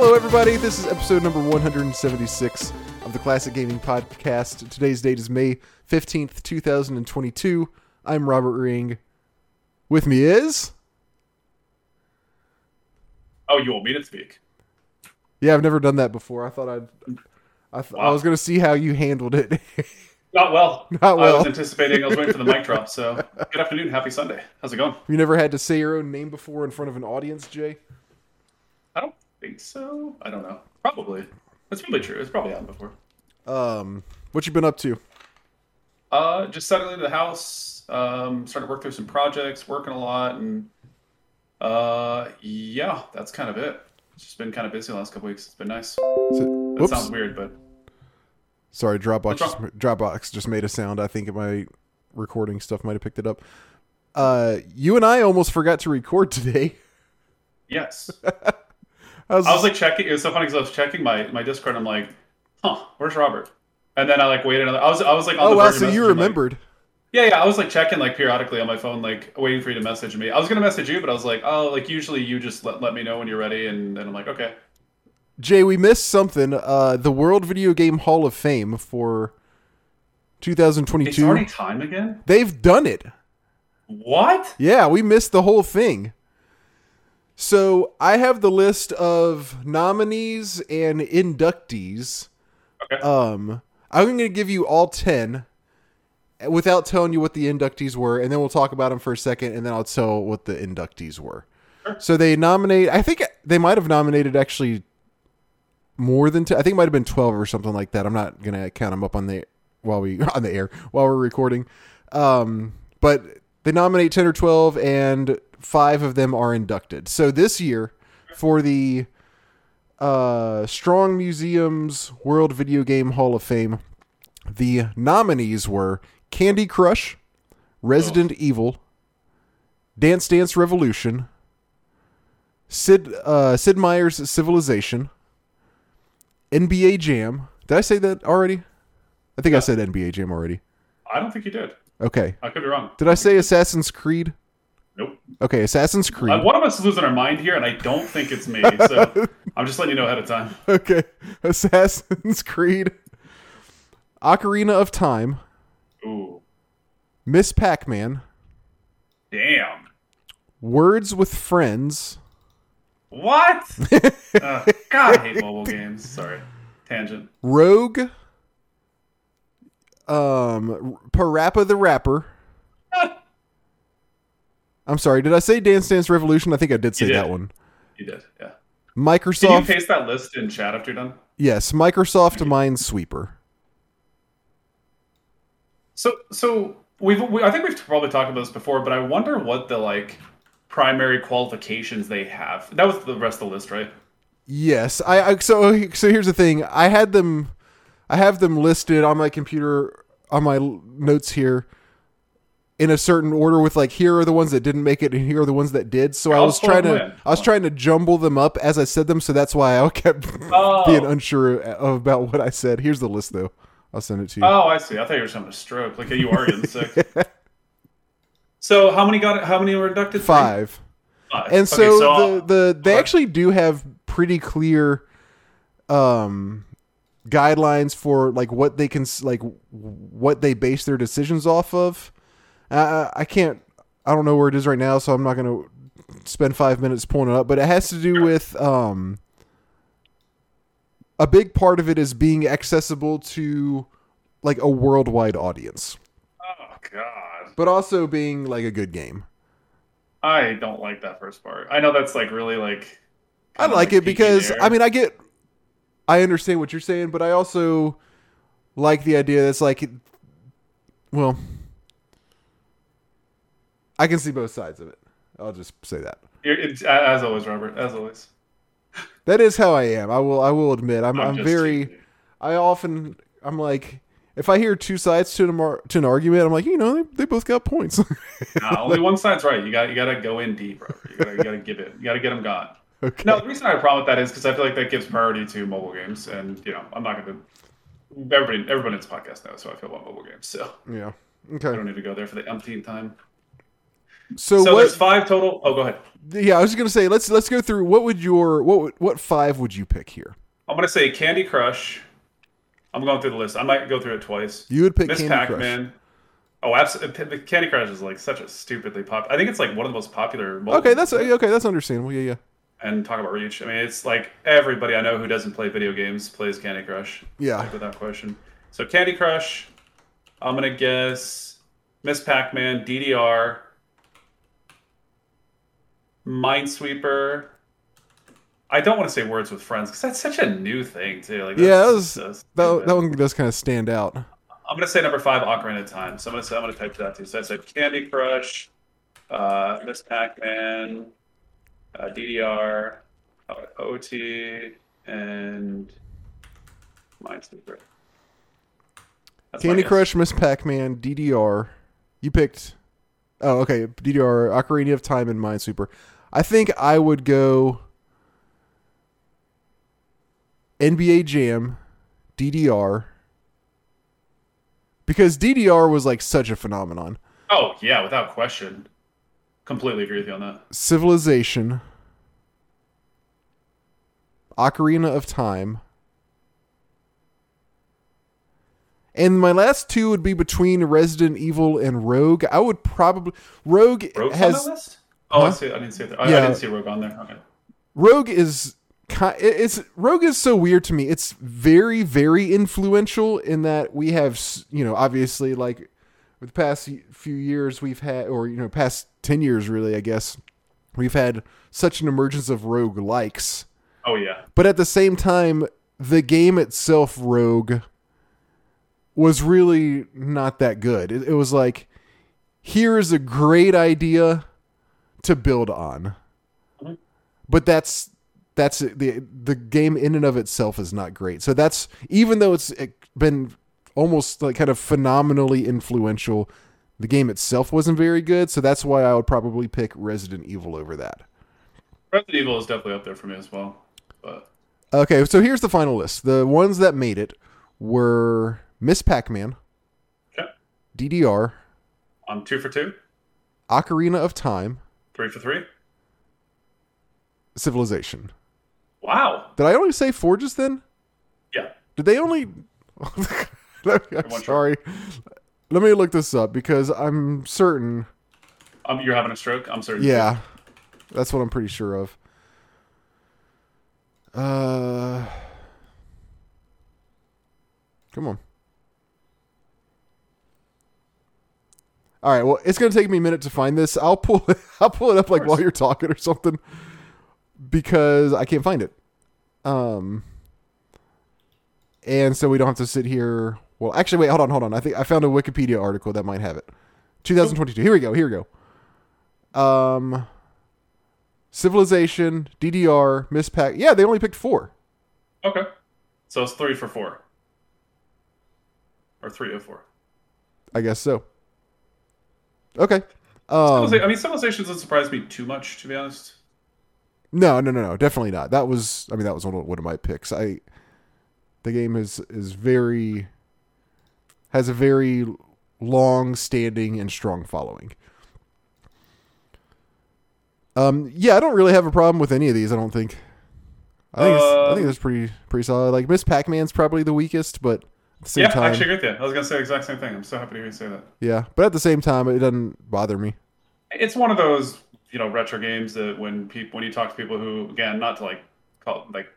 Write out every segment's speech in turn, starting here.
Hello, everybody. This is episode number 176 of the Classic Gaming Podcast. Today's date is May 15th, 2022. I'm Robert Ring. With me is. Oh, you want me to speak? Yeah, I've never done that before. I thought I'd. I, th- I was going to see how you handled it. Not well. Not I well. was anticipating. I was waiting for the mic drop. So, good afternoon. Happy Sunday. How's it going? you never had to say your own name before in front of an audience, Jay? I don't think so. I don't know. Probably. That's probably true. It's probably happened before. Um, what you been up to? Uh, just settling into the house. Um, starting to work through some projects. Working a lot, and uh, yeah, that's kind of it. It's just been kind of busy the last couple weeks. It's been nice. So- That sounds weird, but Sorry, Dropbox. Just, Dropbox just made a sound. I think my recording stuff might have picked it up. Uh, you and I almost forgot to record today. yes. I was, I was like checking. It was so funny because I was checking my my Discord. And I'm like, huh, where's Robert? And then I like waited. Another, I was I was like, on oh the wow, so you messaging, like- remembered? Yeah, yeah. I was like checking like periodically on my phone, like waiting for you to message me. I was gonna message you, but I was like, oh, like usually you just let, let me know when you're ready, and then I'm like, okay. Jay, we missed something. Uh, the World Video Game Hall of Fame for It's 2022. already time again. They've done it. What? Yeah, we missed the whole thing. So I have the list of nominees and inductees. Okay. Um, I'm going to give you all 10 without telling you what the inductees were, and then we'll talk about them for a second, and then I'll tell what the inductees were. Sure. So they nominate, I think they might have nominated actually more than 10. I think it might have been 12 or something like that. I'm not going to count them up on the while we on the air while we're recording. Um, but they nominate 10 or 12 and 5 of them are inducted. So this year for the uh, Strong Museums World Video Game Hall of Fame, the nominees were Candy Crush, Resident Evil, Dance Dance Revolution, Sid uh, Sid Meier's Civilization, NBA Jam. Did I say that already? I think I said NBA Jam already. I don't think you did. Okay. I could be wrong. Did I say Assassin's Creed? Nope. Okay, Assassin's Creed. Uh, one of us is losing our mind here, and I don't think it's me. So I'm just letting you know ahead of time. Okay. Assassin's Creed. Ocarina of Time. Ooh, Miss Pac-Man. damn. Words with Friends. What? uh, God, I hate mobile games. Sorry. Tangent. Rogue. Um Parappa the Rapper. I'm sorry, did I say Dance Dance Revolution? I think I did say did. that one. You did. Yeah. Microsoft. Can you paste that list in chat after you're done? yes, Microsoft Minesweeper. So, so we've we, I think we've probably talked about this before, but I wonder what the like primary qualifications they have. That was the rest of the list, right? Yes, I, I so so here's the thing. I had them, I have them listed on my computer on my notes here, in a certain order. With like here are the ones that didn't make it, and here are the ones that did. So I was trying to, in. I was trying to jumble them up as I said them. So that's why I kept Oh. being unsure about what I said. Here's the list though. I'll send it to you. Oh, I see. I thought you were having a stroke. Like you are getting sick. So how many got? How many were inducted? Five. Five. and Okay, so, the the they okay. actually do have pretty clear um guidelines for like what they can s- like what they base their decisions off of. Uh, I can't. I don't know where it is right now, so I'm not going to spend five minutes pulling it up. But it has to do with um, a big part of it is being accessible to like a worldwide audience, Oh God, but also being like a good game. I don't like that first part. I know that's like really like. I kinda, like it because there. I mean I get I understand what you're saying, but I also like the idea that's like well I can see both sides of it. I'll just say that. As always, Robert. As always, That is how I am. I will I will admit. I'm I'm, just very. I often I'm like if I hear two sides to an, to an argument, I'm like, you know, they, they both got points. Nah, only one side's right. You got you got to go in deep, Robert. You got you to give it. You got to get them gone. okay. No, the reason I have a problem with that is because I feel like that gives priority to mobile games, and you know, I'm not going to. Everybody, everybody in this podcast knows how I feel about mobile games, so Yeah. Okay. I don't need to go there for the umpteenth time. So, So there's five total. Oh, go ahead. yeah, I was just going to say let's let's go through what would your what what 5 would you pick here? I'm going to say Candy Crush. I'm going through the list. I might go through it twice. You would pick Miss Candy Pac-Man. Oh, absolutely. Uh, Candy Crush is like such a stupidly popular. I think it's like one of the most popular. Okay, that's okay. That's understandable. Yeah, yeah. and talk about reach. I mean, it's like everybody I know who doesn't play video games plays Candy Crush. Yeah. like, without question. So Candy Crush, I'm gonna guess Miss Pac-Man, DDR, Minesweeper. I don't want to say Words with Friends because that's such a new thing too. Like, Yeah, that was so that, that one does kind of stand out. I'm gonna say number five, Ocarina of Time. So I'm gonna say I'm gonna type that too. So I said Candy Crush, uh, Miss Pac-Man, uh, DDR, uh, OT, and Minesweeper. That's Candy. Crush, Miss Pac-Man, DDR. You picked. Oh, okay. DDR, Ocarina of Time, and Minesweeper. I think I would go NBA Jam, DDR, because DDR was like such a phenomenon. Oh yeah, without question. Completely agree with you on that. Civilization, Ocarina of Time. And my last two would be between Resident Evil and Rogue. I would probably Rogue Rogue's has on that list? Oh, I see. I didn't see it. There. I, Yeah. I didn't see Rogue on there. Okay. Rogue is it's Rogue is so weird to me. It's very very influential in that we have you know obviously like with the past few years we've had or you know past 10 years really I guess we've had such an emergence of rogue likes. Oh yeah. But at the same time the game itself Rogue was really not that good. It, it was like here is a great idea to build on. But that's that's the the game in and of itself is not great. So that's even though it's been almost like kind of phenomenally influential, the game itself wasn't very good. So that's why I would probably pick Resident Evil over that. Resident Evil is definitely up there for me as well. But Okay, so here's the final list. The ones that made it were Miss Pac-Man, okay. DDR, I'm two for two, Ocarina of Time, three for three. Civilization. Wow. Did I only say four just then? Yeah. Did they only? I'm sorry. Let me look this up because I'm certain. Um, you're having a stroke. I'm certain. Yeah, that's what I'm pretty sure of. Uh, come on. All right. Well, it's gonna take me a minute to find this. I'll pull. It, I'll pull it up like while you're talking or something, because I can't find it. Um. And so we don't have to sit here. Well, actually, wait. Hold on. Hold on. I think I found a Wikipedia article that might have it. 2022. Here we go. Here we go. Um. Civilization, DDR, Miss Pac. Yeah, they only picked four. Okay. So it's three for four. Or three of four. I guess so. Okay. Um, I mean, Civilization doesn't surprise me too much, to be honest. no, no, no, no, definitely not. That was, I mean, that was one of, one of my picks. I, the game is is very, has a very long standing and strong following. Um, yeah, I don't really have a problem with any of these. I don't think. I think it's, I Um, think it's pretty pretty solid. Like Miss Pac Man's probably the weakest, but same yeah, time, I actually agree with you. I was gonna say the exact same thing. I'm so happy to hear you say that. yeah. But at the same time, it doesn't bother me. It's one of those you know retro games that when people when you talk to people who again not to like call like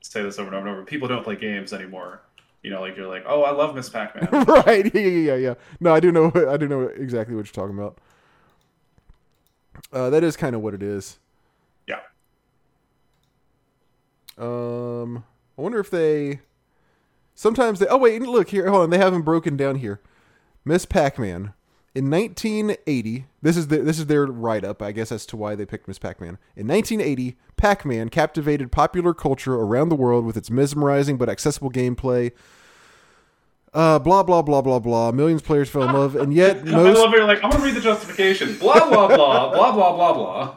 say this over and over and over, people don't play games anymore. You know, like you're like, oh, I love Miss Pac-Man. right? Yeah, yeah, yeah, yeah. No, I do know. I do know exactly what you're talking about. Uh, that is kind of what it is. yeah. Um, I wonder if they. Sometimes they. Oh wait, look here. Hold on. They have them broken down here. Miss Pac-Man in 1980. This is the this is their write up, I guess, as to why they picked Miss Pac-Man. In 1980, Pac-Man captivated popular culture around the world with its mesmerizing but accessible gameplay. Uh, blah blah blah blah blah. Millions of players fell in love, and yet I most love it. You're like, I'm gonna read the justification. Blah blah blah blah blah blah blah.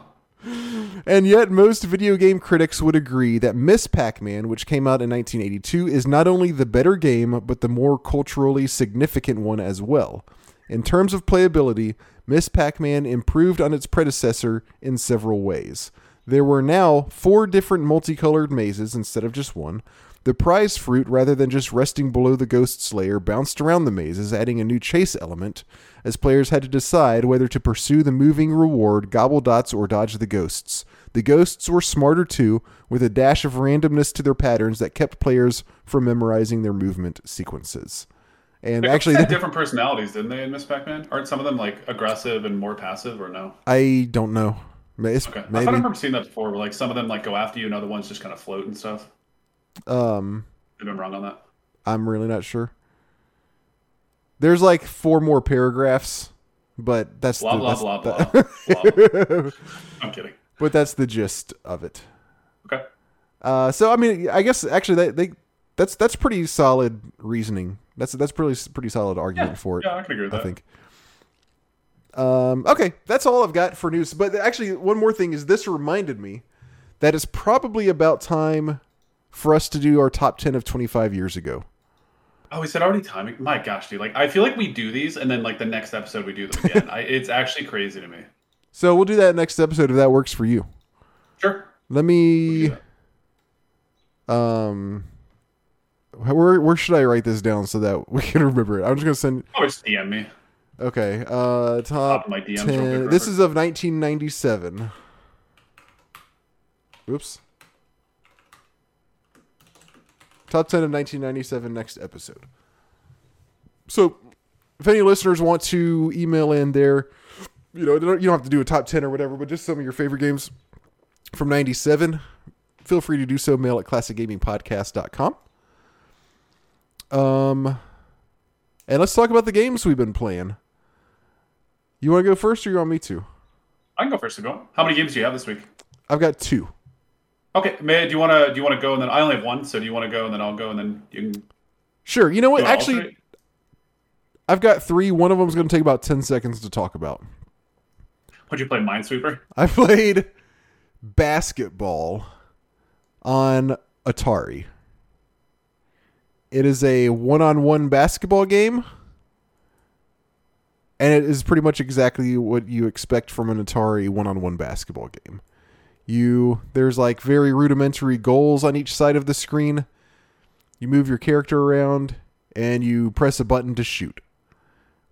And yet, most video game critics would agree that Miss Pac Man, which came out in 1982, is not only the better game, but the more culturally significant one as well. In terms of playability, Miss Pac Man improved on its predecessor in several ways. There were now four different multicolored mazes instead of just one. The prize fruit, rather than just resting below the ghost's lair, bounced around the mazes, adding a new chase element, as players had to decide whether to pursue the moving reward, gobble dots, or dodge the ghosts. The ghosts were smarter too, with a dash of randomness to their patterns that kept players from memorizing their movement sequences. And They actually, had different personalities, didn't they, in Miss Pac-Man? Aren't some of them like aggressive and more passive, or no? I don't know. It's- Okay, I thought Maybe. I remember seeing that before. Where like some of them like go after you, and other ones just kind of float and stuff. Um, I've been wrong on that. I'm really not sure. There's like four more paragraphs, but that's Blah the, blah that's blah the- blah. blah. I'm kidding. but that's the gist of it. Okay. Uh, so I mean, I guess actually they, they that's that's pretty solid reasoning. That's that's pretty pretty solid argument Yeah, for it. yeah, I can agree with I that. think. Um, okay, that's all I've got for news. But actually, one more thing is this reminded me that it's probably about time for us to do our top ten of twenty five years ago. Oh, is it already timing? My gosh, dude! Like, I feel like we do these, and then like the next episode we do them again. I, it's actually crazy to me. So we'll do that next episode if that works for you. Sure. Let me. Um, where where should I write this down so that we can remember it? I'm just gonna send. Oh, just DM me. Okay. Uh, top Top of my DMs 10. This is of 1997. Oops. Top 10 of 1997 next episode. So, if any listeners want to email in there, you know, you don't have to do a top 10 or whatever, but just some of your favorite games from 97, feel free to do so. Mail at classicgamingpodcast.com. Um, and let's talk about the games we've been playing. You want to go first, or you want me to? I can go first. If you want. How many games do you have this week? I've got two. Okay, May, do you want to do you want to go and then I only have one, so do you want to go and then I'll go and then you can Sure. You know what? Actually, alternate? I've got three. One of them is going to take about ten seconds to talk about. What'd you play Minesweeper? I played basketball on Atari. It is a one-on-one basketball game, and it is pretty much exactly what you expect from an Atari one-on-one basketball game. You there's like very rudimentary goals on each side of the screen. You move your character around and you press a button to shoot.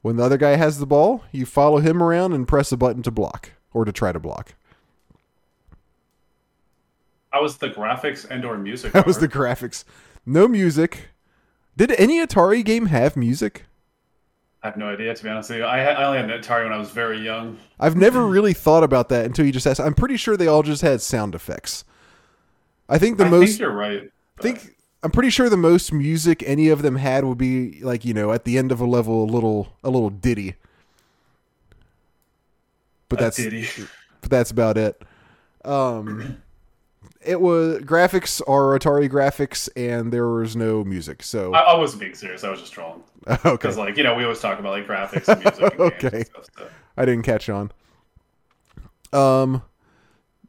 When the other guy has the ball, you follow him around and press a button to block or to try to block. How was the graphics and or music? That was the graphics. No music. Did any Atari game have music? I have no idea to be honest with you. I, I only had an Atari when I was very young. I've never really thought about that until you just asked. I'm pretty sure they all just had sound effects. I think the I most think you're right. I think I'm pretty sure the most music any of them had would be like you know at the end of a level a little a little ditty. But that's ditty. but that's about it. Um, it was graphics are Atari graphics, and there was no music. So I, I wasn't being serious. I was just trolling okay, because, like, you know, we always talk about like graphics and music. And games Okay. and stuff, so. I didn't catch on. Um,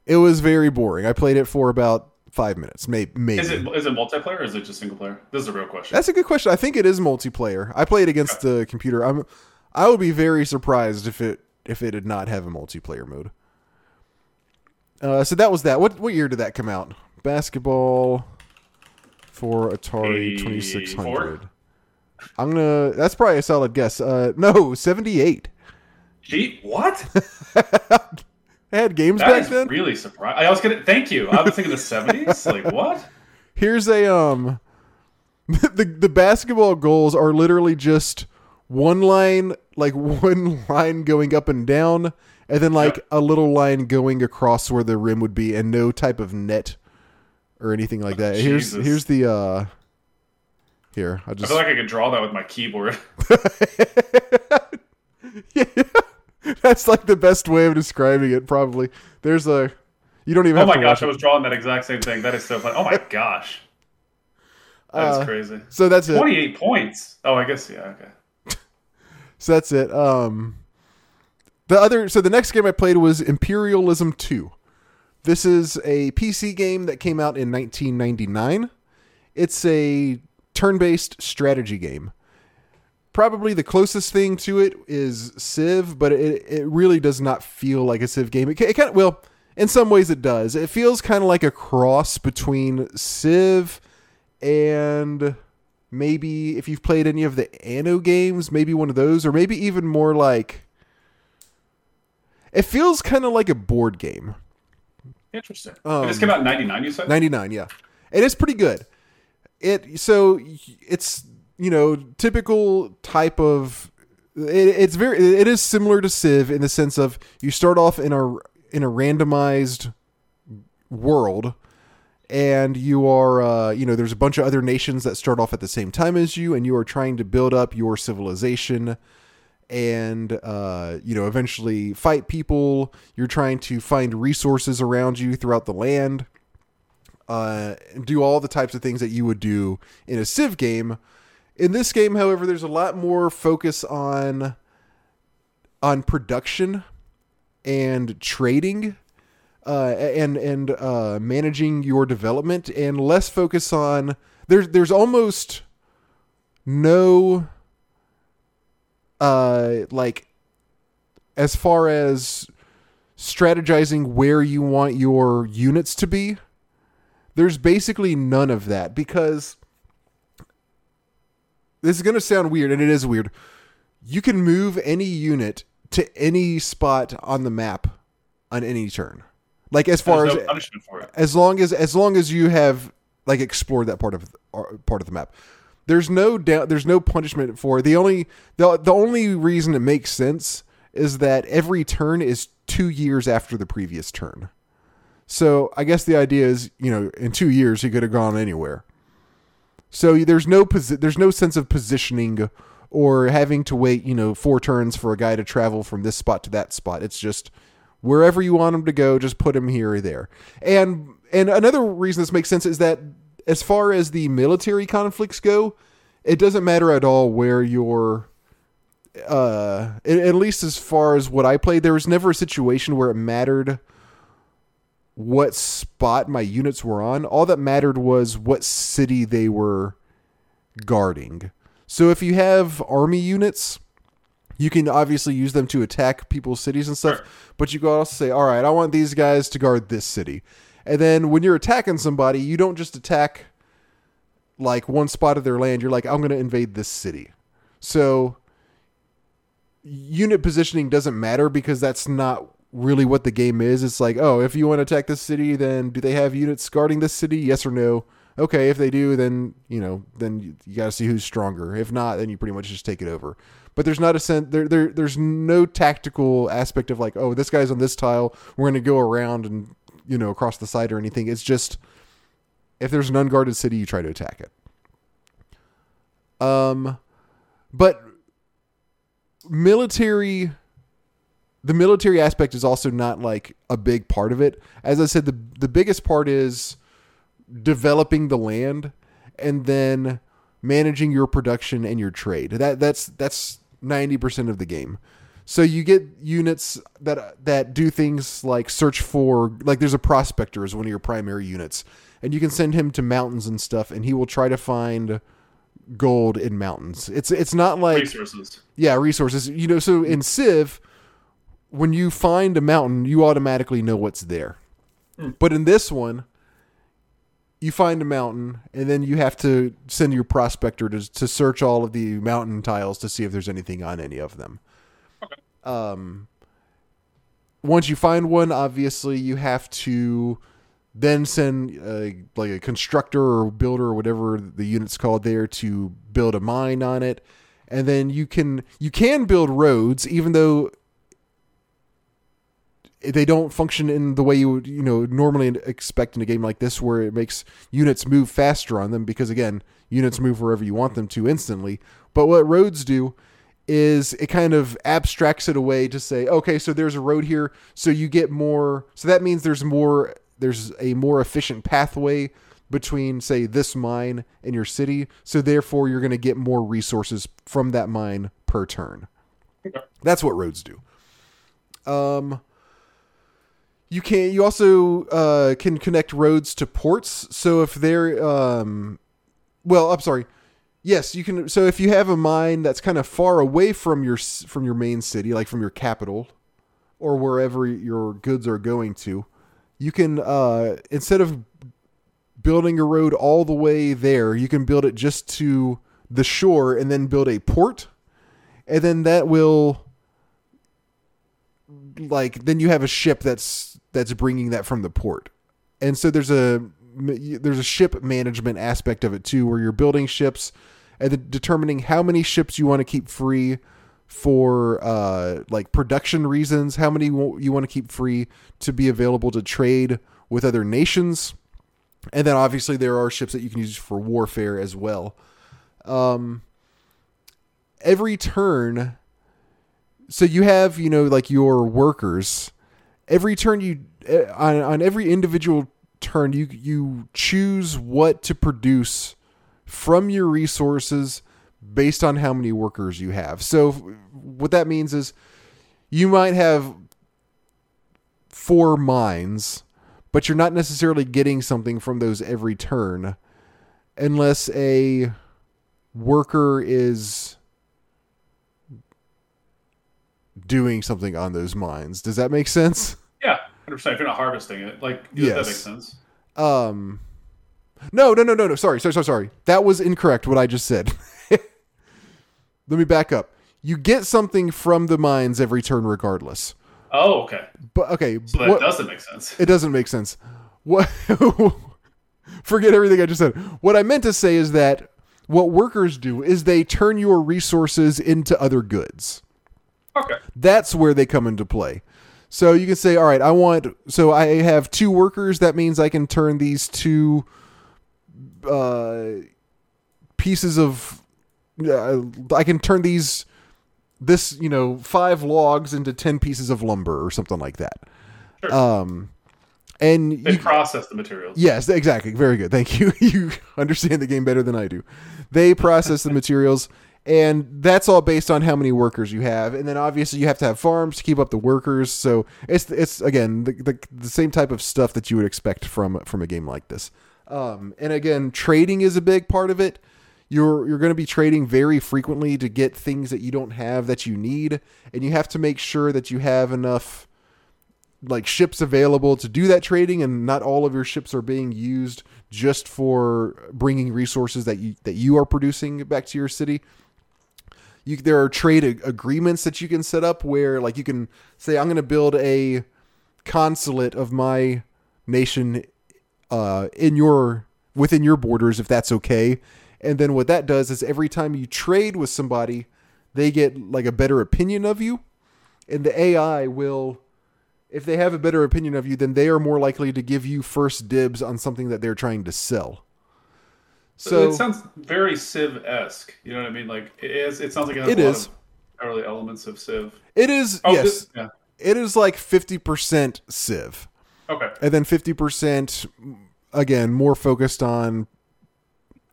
it was very boring. I played it for about five minutes, maybe. maybe. Is it is it multiplayer or is it just single player? This is a real question. That's a good question. I think it is multiplayer. I played against the computer. I'm. I would be very surprised if it if it did not have a multiplayer mode. Uh, so that was that. What what year did that come out? basketball for Atari twenty six hundred. I'm gonna. That's probably a solid guess. Uh, no, seventy eight. Gee, what? I had games That back then. really surprised. I was gonna. Thank you. I was thinking the seventies. Like what? Here's a um, the the basketball goals are literally just one line, like one line going up and down, and then like Yep. a little line going across where the rim would be, and no type of net or anything like that. here's Jesus. here's the uh, here I I just feel like I could draw that with my keyboard. yeah, that's like the best way of describing it. Probably there's a you don't even Oh my gosh, I was drawing that exact same thing. That is so funny. Oh my gosh, that's Uh, crazy. So that's it. Twenty-eight points. Oh, I guess yeah. Okay. So that's it. Um, the other, so the next game I played was Imperialism Two. This is a PC game that came out in 1999. It's a turn-based strategy game. Probably the closest thing to it is Civ, but it it really does not feel like a Civ game. It, it kind of well, in some ways it does. It feels kind of like a cross between Civ and maybe if you've played any of the Anno games, maybe one of those, or maybe even more like. It feels kind of like a board game. Interesting. Um, it just came out in '99. You said. 99 yeah it is pretty good it so it's you know typical type of it, it's very it is similar to civ in the sense of you start off in a in a randomized world and you are uh, you know there's a bunch of other nations that start off at the same time as you and you are trying to build up your civilization and uh, you know eventually fight people. You're trying to find resources around you throughout the land uh, do all the types of things that you would do in a civ game. In this game however there's a lot more focus on on production and trading uh, and and uh, managing your development and less focus on there's there's almost no uh like as far as strategizing where you want your units to be there's basically none of that because this is going to sound weird and it is weird. You can move any unit to any spot on the map on any turn. Like as far There's as no for it. as long as as long as you have like explored that part of or part of the map there's no doubt there's no punishment for it. The only the, the only reason it makes sense is that every turn is two years after the previous turn. So i guess the idea is you know in two years he could have gone anywhere. So there's no posi- there's no sense of positioning or having to wait you know four turns for a guy to travel from this spot to that spot. It's just wherever you want him to go just put him here or there. And and another reason this makes sense is that as far as the military conflicts go it doesn't matter at all where your uh at, at least as far as what i played there was never a situation where it mattered what spot my units were on. All that mattered was what city they were guarding. So if you have army units you can obviously use them to attack people's cities and stuff Sure. but you can also say all right i want these guys to guard this city and then when you're attacking somebody you don't just attack like one spot of their land. You're like i'm going to invade this city. So unit positioning doesn't matter because that's not really what the game is. It's like oh if you want to attack this city then do they have units guarding this city? Yes or no? Okay if they do then you know then you, you got to see who's stronger. If not then you pretty much just take it over. But there's not a sense there, there there's no tactical aspect of like oh this guy's on this tile. We're going to go around and you know across the side or anything. It's just if there's an unguarded city you try to attack it. Um but military the military aspect is also not like a big part of it. As i said the the biggest part is developing the land and then managing your production and your trade. That that's that's 90% of the game so you get units that that do things like search for like there's a prospector as one of your primary units and you can send him to mountains and stuff and he will try to find gold in mountains it's it's not like Resources. yeah, resources. You know, so in Civ, when you find a mountain, you automatically know what's there. Hmm. But in this one, you find a mountain, and then you have to send your prospector to to search all of the mountain tiles to see if there's anything on any of them. Um, once you find one, obviously you have to then send uh, like a constructor or builder or whatever the unit's called there to build a mine on it, and then you can you can build roads even though they don't function in the way you would you know normally expect in a game like this where it makes units move faster on them because again units move wherever you want them to instantly. But what roads do is it kind of abstracts it away to say okay so there's a road here so you get more so that means there's more there's a more efficient pathway between say this mine and your city so therefore you're going to get more resources from that mine per turn that's what roads do um you can you also uh, can connect roads to ports. So if they're um, well, I'm sorry. Yes, you can. So if you have a mine that's kind of far away from your from your main city, like from your capital, or wherever your goods are going to, you can uh, instead of building a road all the way there, you can build it just to the shore and then build a port, and then that will like then you have a ship that's that's bringing that from the port. And so there's a there's a ship management aspect of it too, where you're building ships and determining how many ships you want to keep free for uh, like production reasons, how many you want to keep free to be available to trade with other nations, and then obviously there are ships that you can use for warfare as well. Um, every turn, so you have you know like your workers every turn you eh, on, on every individual turn you you choose what to produce from your resources based on how many workers you have. So what that means is you might have four mines, but you're not necessarily getting something from those every turn unless a worker is doing something on those mines. Does that make sense? Yeah, hundred percent. If you're not harvesting it, like yes. that makes sense. Um, no, no, no, no, no. Sorry, sorry, sorry, sorry. That was incorrect. What I just said. Let me back up. You get something from the mines every turn, regardless. Oh, okay. But okay, so that what, doesn't make sense. It doesn't make sense. What? Forget everything I just said. What I meant to say is that what workers do is they turn your resources into other goods. Okay. That's where they come into play. So you can say, all right, I want, so I have two workers. That means I can turn these two uh, pieces of, uh, I can turn these, this, you know, five logs into 10 pieces of lumber or something like that. Sure. Um, and they you, process the materials. Yes, exactly. Very good. Thank you. You understand the game better than I do. They process the materials and that's all based on how many workers you have. And then obviously you have to have farms to keep up the workers. So it's it's again the, the, the same type of stuff that you would expect from from a game like this. Um, and again trading is a big part of it. You're you're going to be trading very frequently to get things that you don't have that you need. And you have to make sure that you have enough like ships available to do that trading. And not all of your ships are being used just for bringing resources that you that you are producing back to your city you there are trade agreements that you can set up where like you can say I'm going to build a consulate of my nation uh, in your within your borders if that's okay. And then what that does is every time you trade with somebody, they get like a better opinion of you, and the AI will if they have a better opinion of you, then they are more likely to give you first dibs on something that they're trying to sell. So it sounds very Civ esque. You know what I mean? Like it is. It sounds like it, has it a is. lot of early elements of Civ. It is. Oh, yes. This, yeah. It is like fifty percent Civ. Okay. And then fifty percent, again, more focused on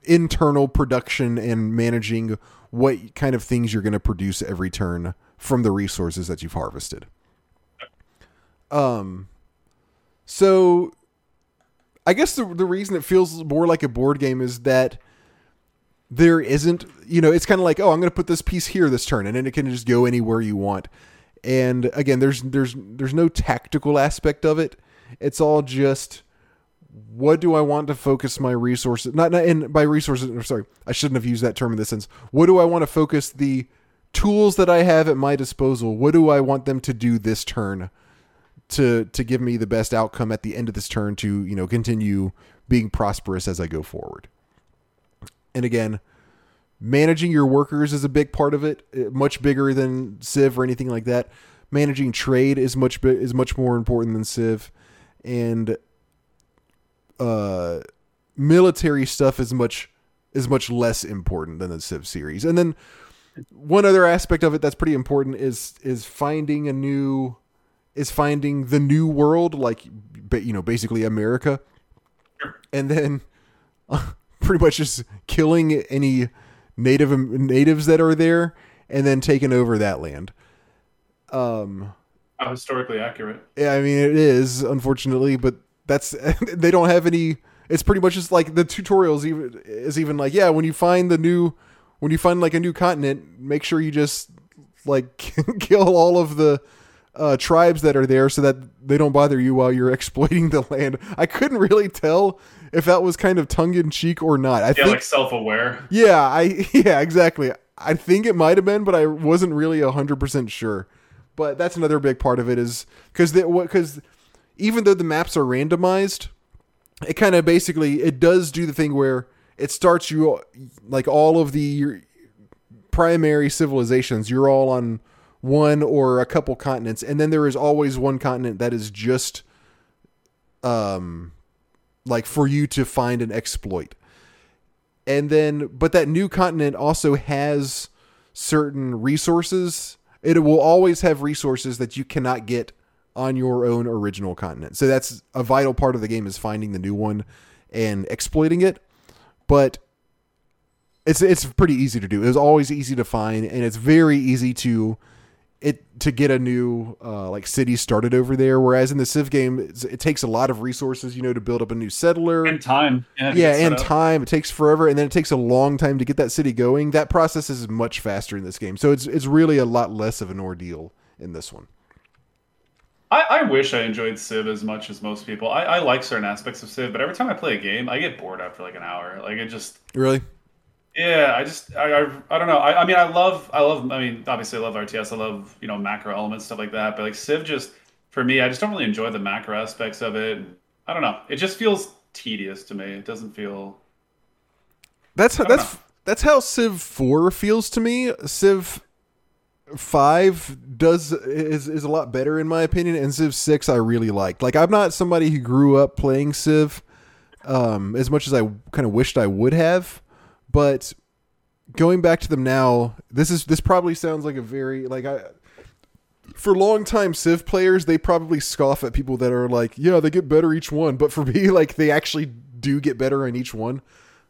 internal production and managing what kind of things you're going to produce every turn from the resources that you've harvested. Um. So I guess the the reason it feels more like a board game is that there isn't, you know, it's kind of like, oh, I'm going to put this piece here this turn, and then it can just go anywhere you want. And again, there's there's there's no tactical aspect of it. It's all just what do I want to focus my resources? Not, not in by resources. Sorry, I shouldn't have used that term in this sense. What do I want to focus the tools that I have at my disposal? What do I want them to do this turn to to give me the best outcome at the end of this turn to you know continue being prosperous as I go forward? And again, managing your workers is a big part of it, eh, much bigger than Civ or anything like that. Managing trade is much is much more important than Civ, and uh, military stuff is much is much less important than the Civ series. And then one other aspect of it that's pretty important is is finding a new is finding the new world, like you know, basically America, and then uh, pretty much just killing any native natives that are there, and then taking over that land. Um, How historically accurate. yeah, I mean it is unfortunately, but that's they don't have any. It's pretty much just like the tutorials. Even is even like yeah, when you find the new, when you find like a new continent, make sure you just like kill all of the uh, tribes that are there so that they don't bother you while you're exploiting the land. I couldn't really tell if that was kind of tongue in cheek or not. I Yeah, think like self-aware. yeah, I yeah, exactly. I think it might have been, but I wasn't really hundred percent sure. But that's another big part of it is because because even though the maps are randomized, it kind of basically it does do the thing where it starts you like all of the primary civilizations. You're all on one or a couple continents, and then there is always one continent that is just um like for you to find and exploit. And then but that new continent also has certain resources. It will always have resources that you cannot get on your own original continent. So that's a vital part of the game is finding the new one and exploiting it. But it's it's pretty easy to do. It's always easy to find and it's very easy to it to get a new uh, like city started over there whereas in the civ game it's, it takes a lot of resources you know to build up a new settler And time. Yeah, yeah, and up. time. It takes forever, and then it takes a long time to get that city going. That process is much faster in this game, so it's it's really a lot less of an ordeal in this one. I, I wish I enjoyed Civ as much as most people. I, I like certain aspects of Civ, but every time I play a game, I get bored after like an hour. Like it just, Really? Yeah, I just, I, I, I don't know. I, I mean, I love, I love. I mean, obviously, I love RTS. I love, you know, macro elements, stuff like that. But like Civ, just for me, I just don't really enjoy the macro aspects of it. I don't know. It just feels tedious to me. It doesn't feel. That's don't that's know. that's how Civ Four feels to me. Civ Five does is is a lot better in my opinion, and Civ Six I really liked. Like I'm not somebody who grew up playing Civ um, as much as I kind of wished I would have, but going back to them now, this is this probably sounds like a very like I for longtime Civ players, they probably scoff at people that are like, yeah, they get better each one. But for me, like they actually do get better in each one.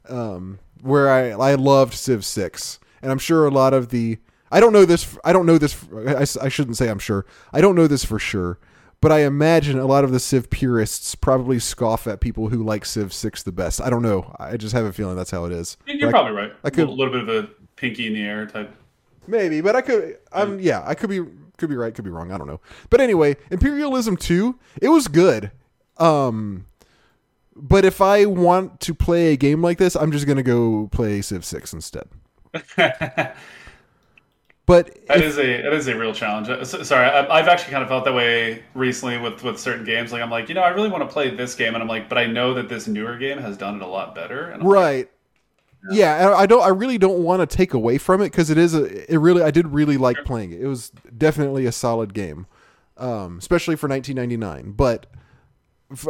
Um, where I I loved Civ Six, and I'm sure a lot of the I don't know this I don't know this I, I shouldn't say I'm sure I don't know this for sure, but I imagine a lot of the Civ purists probably scoff at people who like Civ Six the best. I don't know. I just have a feeling that's how it is. You're But I- probably right. I could- a little bit of a pinky in the air type. Maybe, but I could. I'm yeah. I could be could be right. Could be wrong. I don't know. But anyway, Imperialism two. It was good. Um, but if I want to play a game like this, I'm just gonna go play Civ six instead. But That if- is a that is a real challenge. Uh, Sorry, I, I've actually kind of felt that way recently with with certain games. Like I'm like, you know, I really want to play this game, and I'm like, but I know that this newer game has done it a lot better. And I'm like, right. Yeah, I don't. I really don't want to take away from it because it is a. It really. I did really like playing it. It was definitely a solid game, um, especially for 1999. But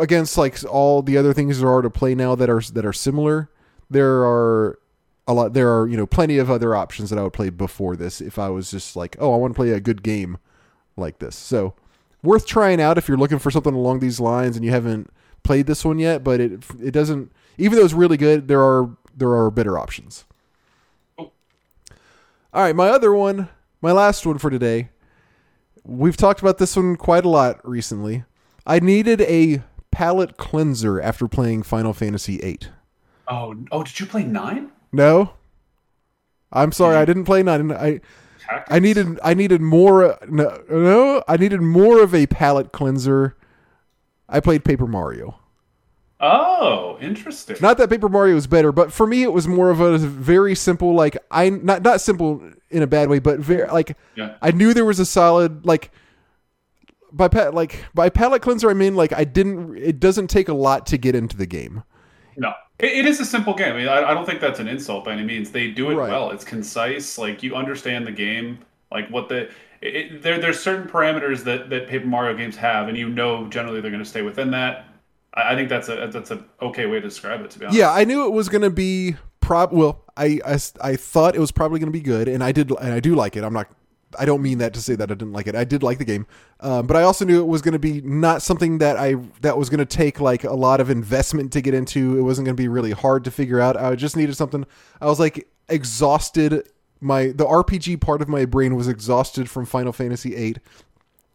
against like all the other things there are to play now that are that are similar, there are a lot. There are you know plenty of other options that I would play before this if I was just like, oh, I want to play a good game like this. So worth trying out if you're looking for something along these lines and you haven't played this one yet. But it it doesn't. Even though it's really good, there are there are better options. All right, my other one, my last one for today. We've talked about this one quite a lot recently. I needed a palate cleanser after playing Final Fantasy VIII. Oh, oh, did you play nine? No, I'm sorry, I mm. didn't play nine. I I needed I needed more. No, no, I needed more of a palate cleanser. I played Paper Mario. Oh, interesting. Not that Paper Mario is better, but for me, it was more of a very simple, like I not not simple in a bad way, but very like Yeah. I knew there was a solid like by pa- like by palate cleanser. I mean like I didn't. It doesn't take a lot to get into the game. No, it, it is a simple game. I mean, I, I don't think that's an insult by any means. They do it Right. well. It's concise. Like you understand the game. Like what the it, there there's certain parameters that that Paper Mario games have, and you know generally they're going to stay within that. I, I think that's a that's a okay way to describe it. To be honest. Yeah, I knew it was going to be prob. Well, I, I I thought it was probably going to be good, and I did, and I do like it. I'm not. I don't mean that to say that I didn't like it. I did like the game, um, but I also knew it was going to be not something that I that was going to take like a lot of investment to get into. It wasn't going to be really hard to figure out. I just needed something. I was like exhausted. My the RPG part of my brain was exhausted from Final Fantasy VIII.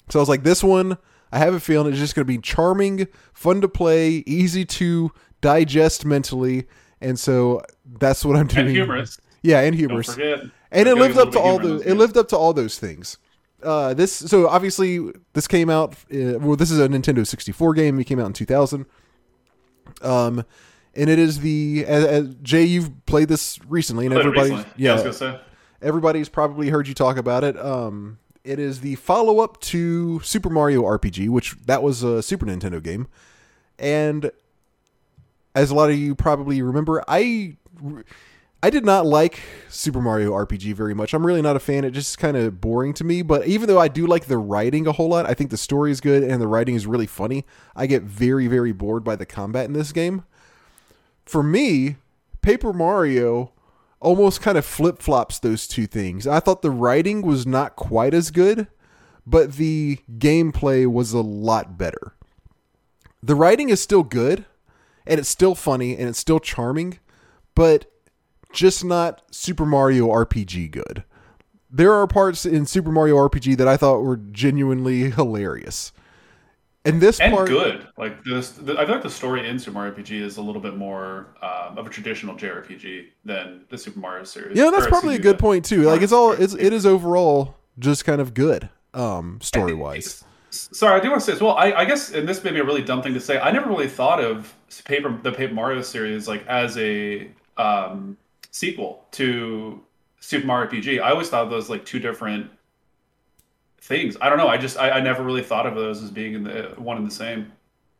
So I was like, this one, I have a feeling it's just going to be charming, fun to play, easy to digest mentally, and so that's what I'm doing. and humorous. Yeah, and Don't humorous. And it lived up to all little bit of humor in those. It games. lived up to all those things. Uh, this so obviously this came out. Uh, well, this is a Nintendo 64 game. It came out in 2000. Um, and it is the as, as Jay, you've played this recently, and everybody, yeah, I was gonna say. everybody's probably heard you talk about it. Um, it is the follow up to Super Mario RPG, which that was a Super Nintendo game, and as a lot of you probably remember, I I did not like Super Mario RPG very much. I'm really not a fan. It just kind of boring to me. But even though I do like the writing a whole lot, I think the story is good and the writing is really funny. I get very very bored by the combat in this game. For me, Paper Mario almost kind of flip flops those two things. I thought the writing was not quite as good, but the gameplay was a lot better. The writing is still good, and it's still funny, and it's still charming, but just not Super Mario RPG good. There are parts in Super Mario RPG that I thought were genuinely hilarious. And this and part good. Like this, the, I feel like the story in Super Mario RPG is a little bit more um, of a traditional JRPG than the Super Mario series. Yeah, that's probably a good point too. Like it's all it's it is overall just kind of good um story wise. Sorry, I do want to say as well. I, I guess, and this may be a really dumb thing to say. I never really thought of Paper the Paper Mario series like as a um, sequel to Super Mario RPG. I always thought of those like two different things. I don't know. I just I, I never really thought of those as being in the one and the same.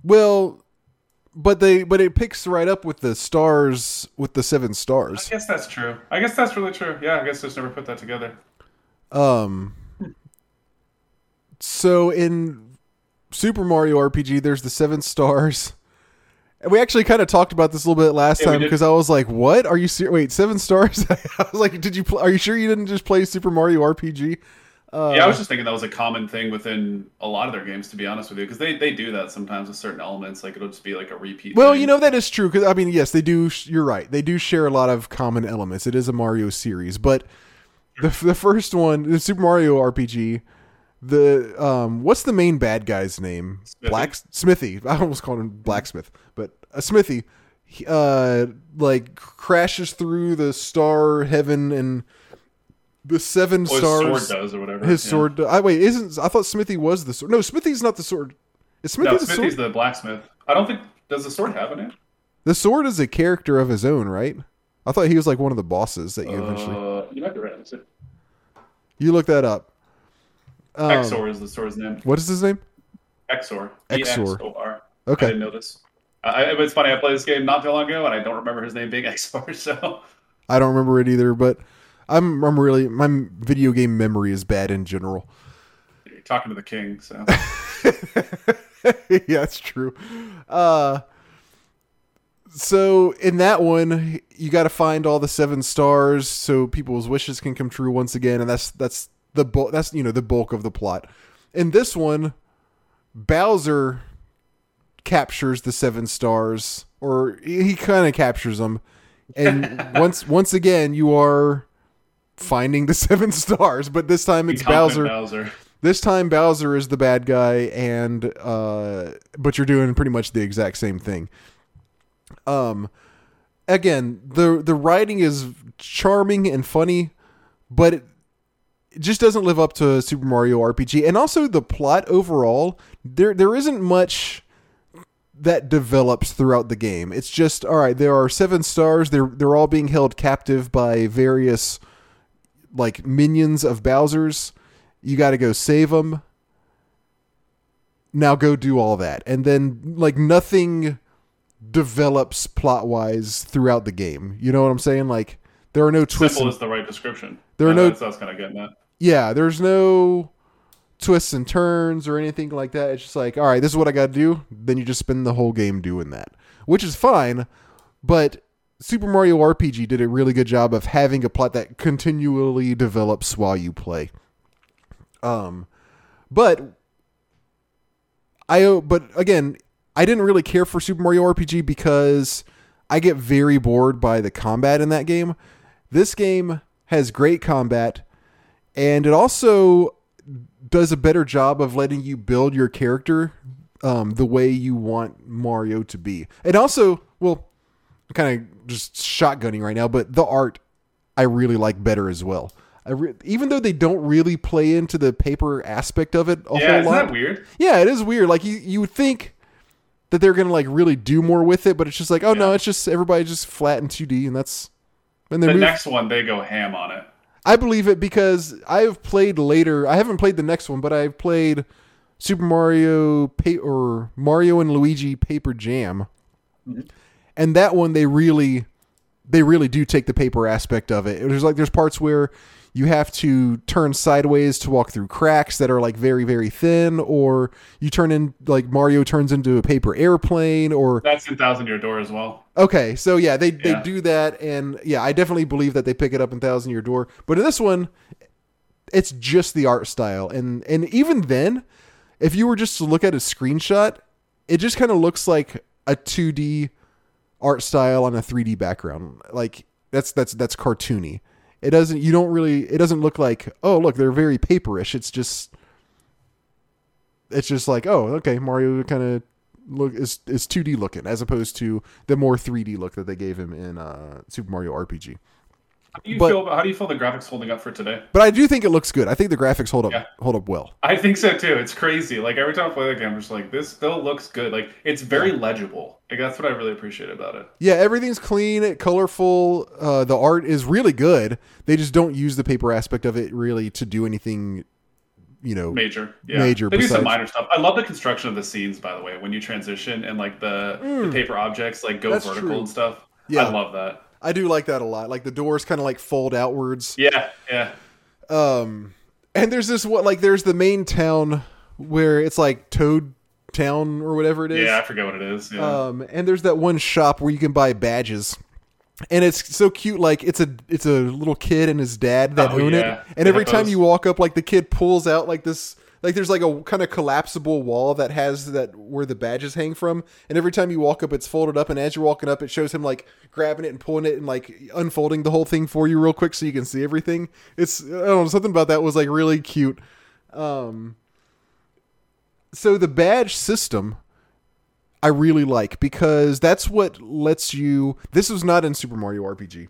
Well, but they but it picks right up with the stars with the seven stars. I guess that's true. I guess that's really true. Yeah, I guess I just never put that together. Um so in Super Mario RPG there's the seven stars. And we actually kind of talked about this a little bit last Yeah, time because I was like, "What? Are you ser- wait, seven stars?" I was like, "Did you pl- are you sure you didn't just play Super Mario RPG?" Uh, yeah, I was just thinking that was a common thing within a lot of their games, to be honest with you, because they, they do that sometimes with certain elements. Like it'll just be like a repeat. Well, thing. you know that is true because I mean, yes, they do. You're right. They do share a lot of common elements. It is a Mario series, but the the first one, the Super Mario RPG, the um, what's the main bad guy's name? Smithy? Black Smithy. I almost called him Blacksmith, but a Smithy. he, Uh, like crashes through the star heaven and the seven his stars. sword does or whatever. His yeah. sword. I wait. Isn't I thought Smithy was the sword? No, Smithy's not the sword. Is Smithy No, the sword? Smithy's the blacksmith. I don't think does the sword have a name? The sword is a character of his own, right? I thought he was like one of the bosses that you eventually. Uh, you might be right. You look that up. Um, Exor is the sword's name. What is his name? Exor. Exor. E-X-O-R. I Okay. didn't know this. I, I- it's funny. I played this game not too long ago, and I don't remember his name being Exor. So I don't remember it either, but I'm I'm really my video game memory is bad in general. you're talking to the king. So yeah, that's true. Uh, so in that one, you got to find all the seven stars so people's wishes can come true once again, and that's that's the bu- that's you know the bulk of the plot. In this one, Bowser captures the seven stars, or he kind of captures them, and once once again, you are finding the seven stars, but this time it's Bowser. Bowser. This time Bowser is the bad guy, and uh, but you're doing pretty much the exact same thing. Um, again, the the writing is charming and funny, but it just doesn't live up to Super Mario RPG. And also the plot overall, there there isn't much that develops throughout the game. It's just all right. There are seven stars. They're they're all being held captive by various like minions of Bowser's. You got to go save them. Now go do all that, and then like nothing develops plot wise throughout the game. You know what I'm saying? Like there are no twists. Simple and- is the right description. There are no- That's, that's kind of getting at. Yeah, there's no twists and turns or anything like that. It's just like, all right, this is what I got to do. Then you just spend the whole game doing that, which is fine. But Super Mario RPG did a really good job of having a plot that continually develops while you play. Um, but I but again, I didn't really care for Super Mario RPG because I get very bored by the combat in that game. This game has great combat and it also does a better job of letting you build your character um, the way you want Mario to be. And also, well, I'm kind of just shotgunning right now, but the art I really like better as well. I re- even though they don't really play into the paper aspect of it a Yeah, whole isn't lot. that weird? Yeah, it is weird. Like you, you would think that they're gonna like really do more with it, but it's just like, oh no, it's just everybody just flat in 2D, and that's and The move. next one, they go ham on it. I believe it because I have played later. I haven't played the next one, but I've played Super Mario pa- or Mario and Luigi Paper Jam, mm-hmm. and that one they really, they really do take the paper aspect of it. There's like there's parts where you have to turn sideways to walk through cracks that are like very very thin, or you turn in like Mario turns into a paper airplane, or That's in Thousand Year Door as well. Okay, so yeah, they they Yeah. do that, and yeah, I definitely believe that they pick it up in Thousand Year Door. But in this one, it's just the art style, and and even then, if you were just to look at a screenshot, it just kind of looks like a two D art style on a three D background. Like that's that's that's cartoony. It doesn't. You don't really. It doesn't look like. Oh, look, they're very paperish. It's just. It's just like oh okay Mario kind of look is is 2D looking as opposed to the more 3D look that they gave him in uh, Super Mario RPG. How do you But- feel? About, how do you feel the graphics holding up for today? But I do think it looks good. I think the graphics hold up Yeah. hold up well. I think so too. It's crazy. Like every time I play the game, I'm just like, this still looks good. Like it's very legible. Like that's what I really appreciate about it. Yeah, everything's clean, colorful. Uh, the art is really good. They just don't use the paper aspect of it really to do anything. You know, Major, yeah. Major They do besides- some minor stuff. I love the construction of the scenes, by the way, when you transition and like the, the paper objects like go Mm. That's vertical true. and stuff. Yeah. I love that. I do like that a lot. Like the doors kind of like fold outwards. Yeah, yeah. Um, and there's this what like there's the main town where it's like Toad Town or whatever it is. Yeah, I forget what it is. Yeah. Um, and there's that one shop where you can buy badges. And it's so cute, like it's a it's a little kid and his dad that Oh, own yeah. it. And They every time those. you walk up, like the kid pulls out like this like there's like a kind of collapsible wall that has that where the badges hang from. And every time you walk up, it's folded up. And as you're walking up, it shows him like grabbing it and pulling it and like unfolding the whole thing for you real quick so you can see everything. It's I don't know something about that was like really cute. Um, so the badge system I really like because that's what lets you. This was not in Super Mario RPG.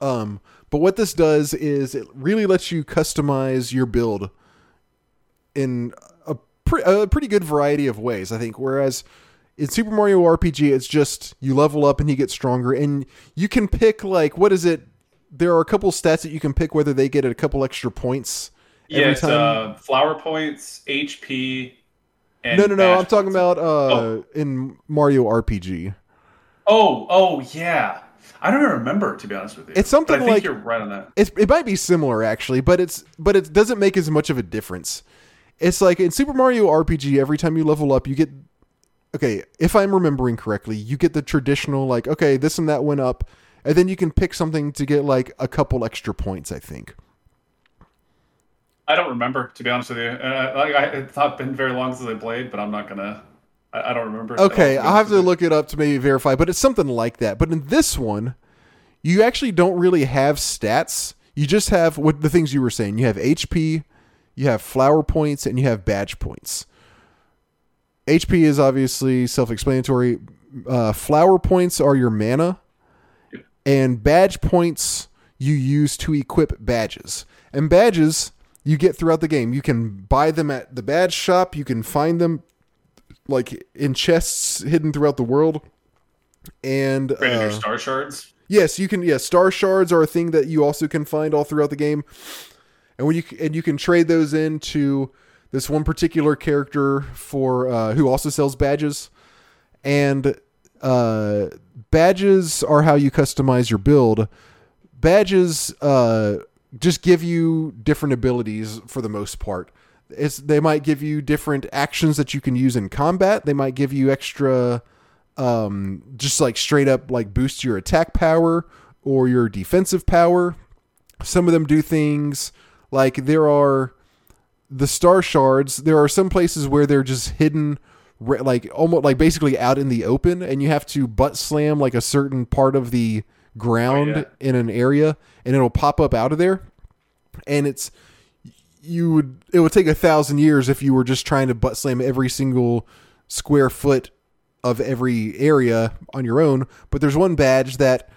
Um, but what this does is it really lets you customize your build in a, pre- a pretty good variety of ways. I think. Whereas in Super Mario RPG, it's just you level up and you get stronger, and you can pick like what is it? There are a couple stats that you can pick whether they get a couple extra points yeah, it's time. uh, flower points, HP, and no, no, no. I'm talking about uh Oh. in Mario RPG. Oh, oh yeah. I don't even remember to be honest with you. It's something I think like- you're right on that. It's, it might be similar actually, but it's but it doesn't make as much of a difference. It's like in Super Mario RPG, every time you level up, you get okay. If I'm remembering correctly, you get the traditional like okay, this and that went up, and then you can pick something to get like a couple extra points. I think. I don't remember to be honest with you. Uh, like I, it's not been very long since I played, but I'm not gonna. I, I don't remember. Okay, I'll have to look it up to maybe verify, but it's something like that. But in this one, you actually don't really have stats. You just have what the things you were saying. You have HP, you have flower points, and you have badge points. HP is obviously self-explanatory. Uh, flower points are your mana, and badge points you use to equip badges. And badges you get throughout the game. You can buy them at the badge shop. You can find them like in chests hidden throughout the world. And uh, star shards. Yes, you can. Yes, star shards are a thing that you also can find all throughout the game, and when you and you can trade those into this one particular character for uh, who also sells badges, and uh, badges are how you customize your build. Badges uh, just give you different abilities for the most part. It's, they might give you different actions that you can use in combat. They might give you extra um, just like straight up like boost your attack power or your defensive power. Some of them do things like there are the star shards. There are some places where they're just hidden, like almost like basically out in the open, and you have to butt slam like a certain part of the ground Oh, yeah. in an area, and it'll pop up out of there. And it's you would it would take a thousand years if you were just trying to butt slam every single square foot of every area on your own. But there's one badge that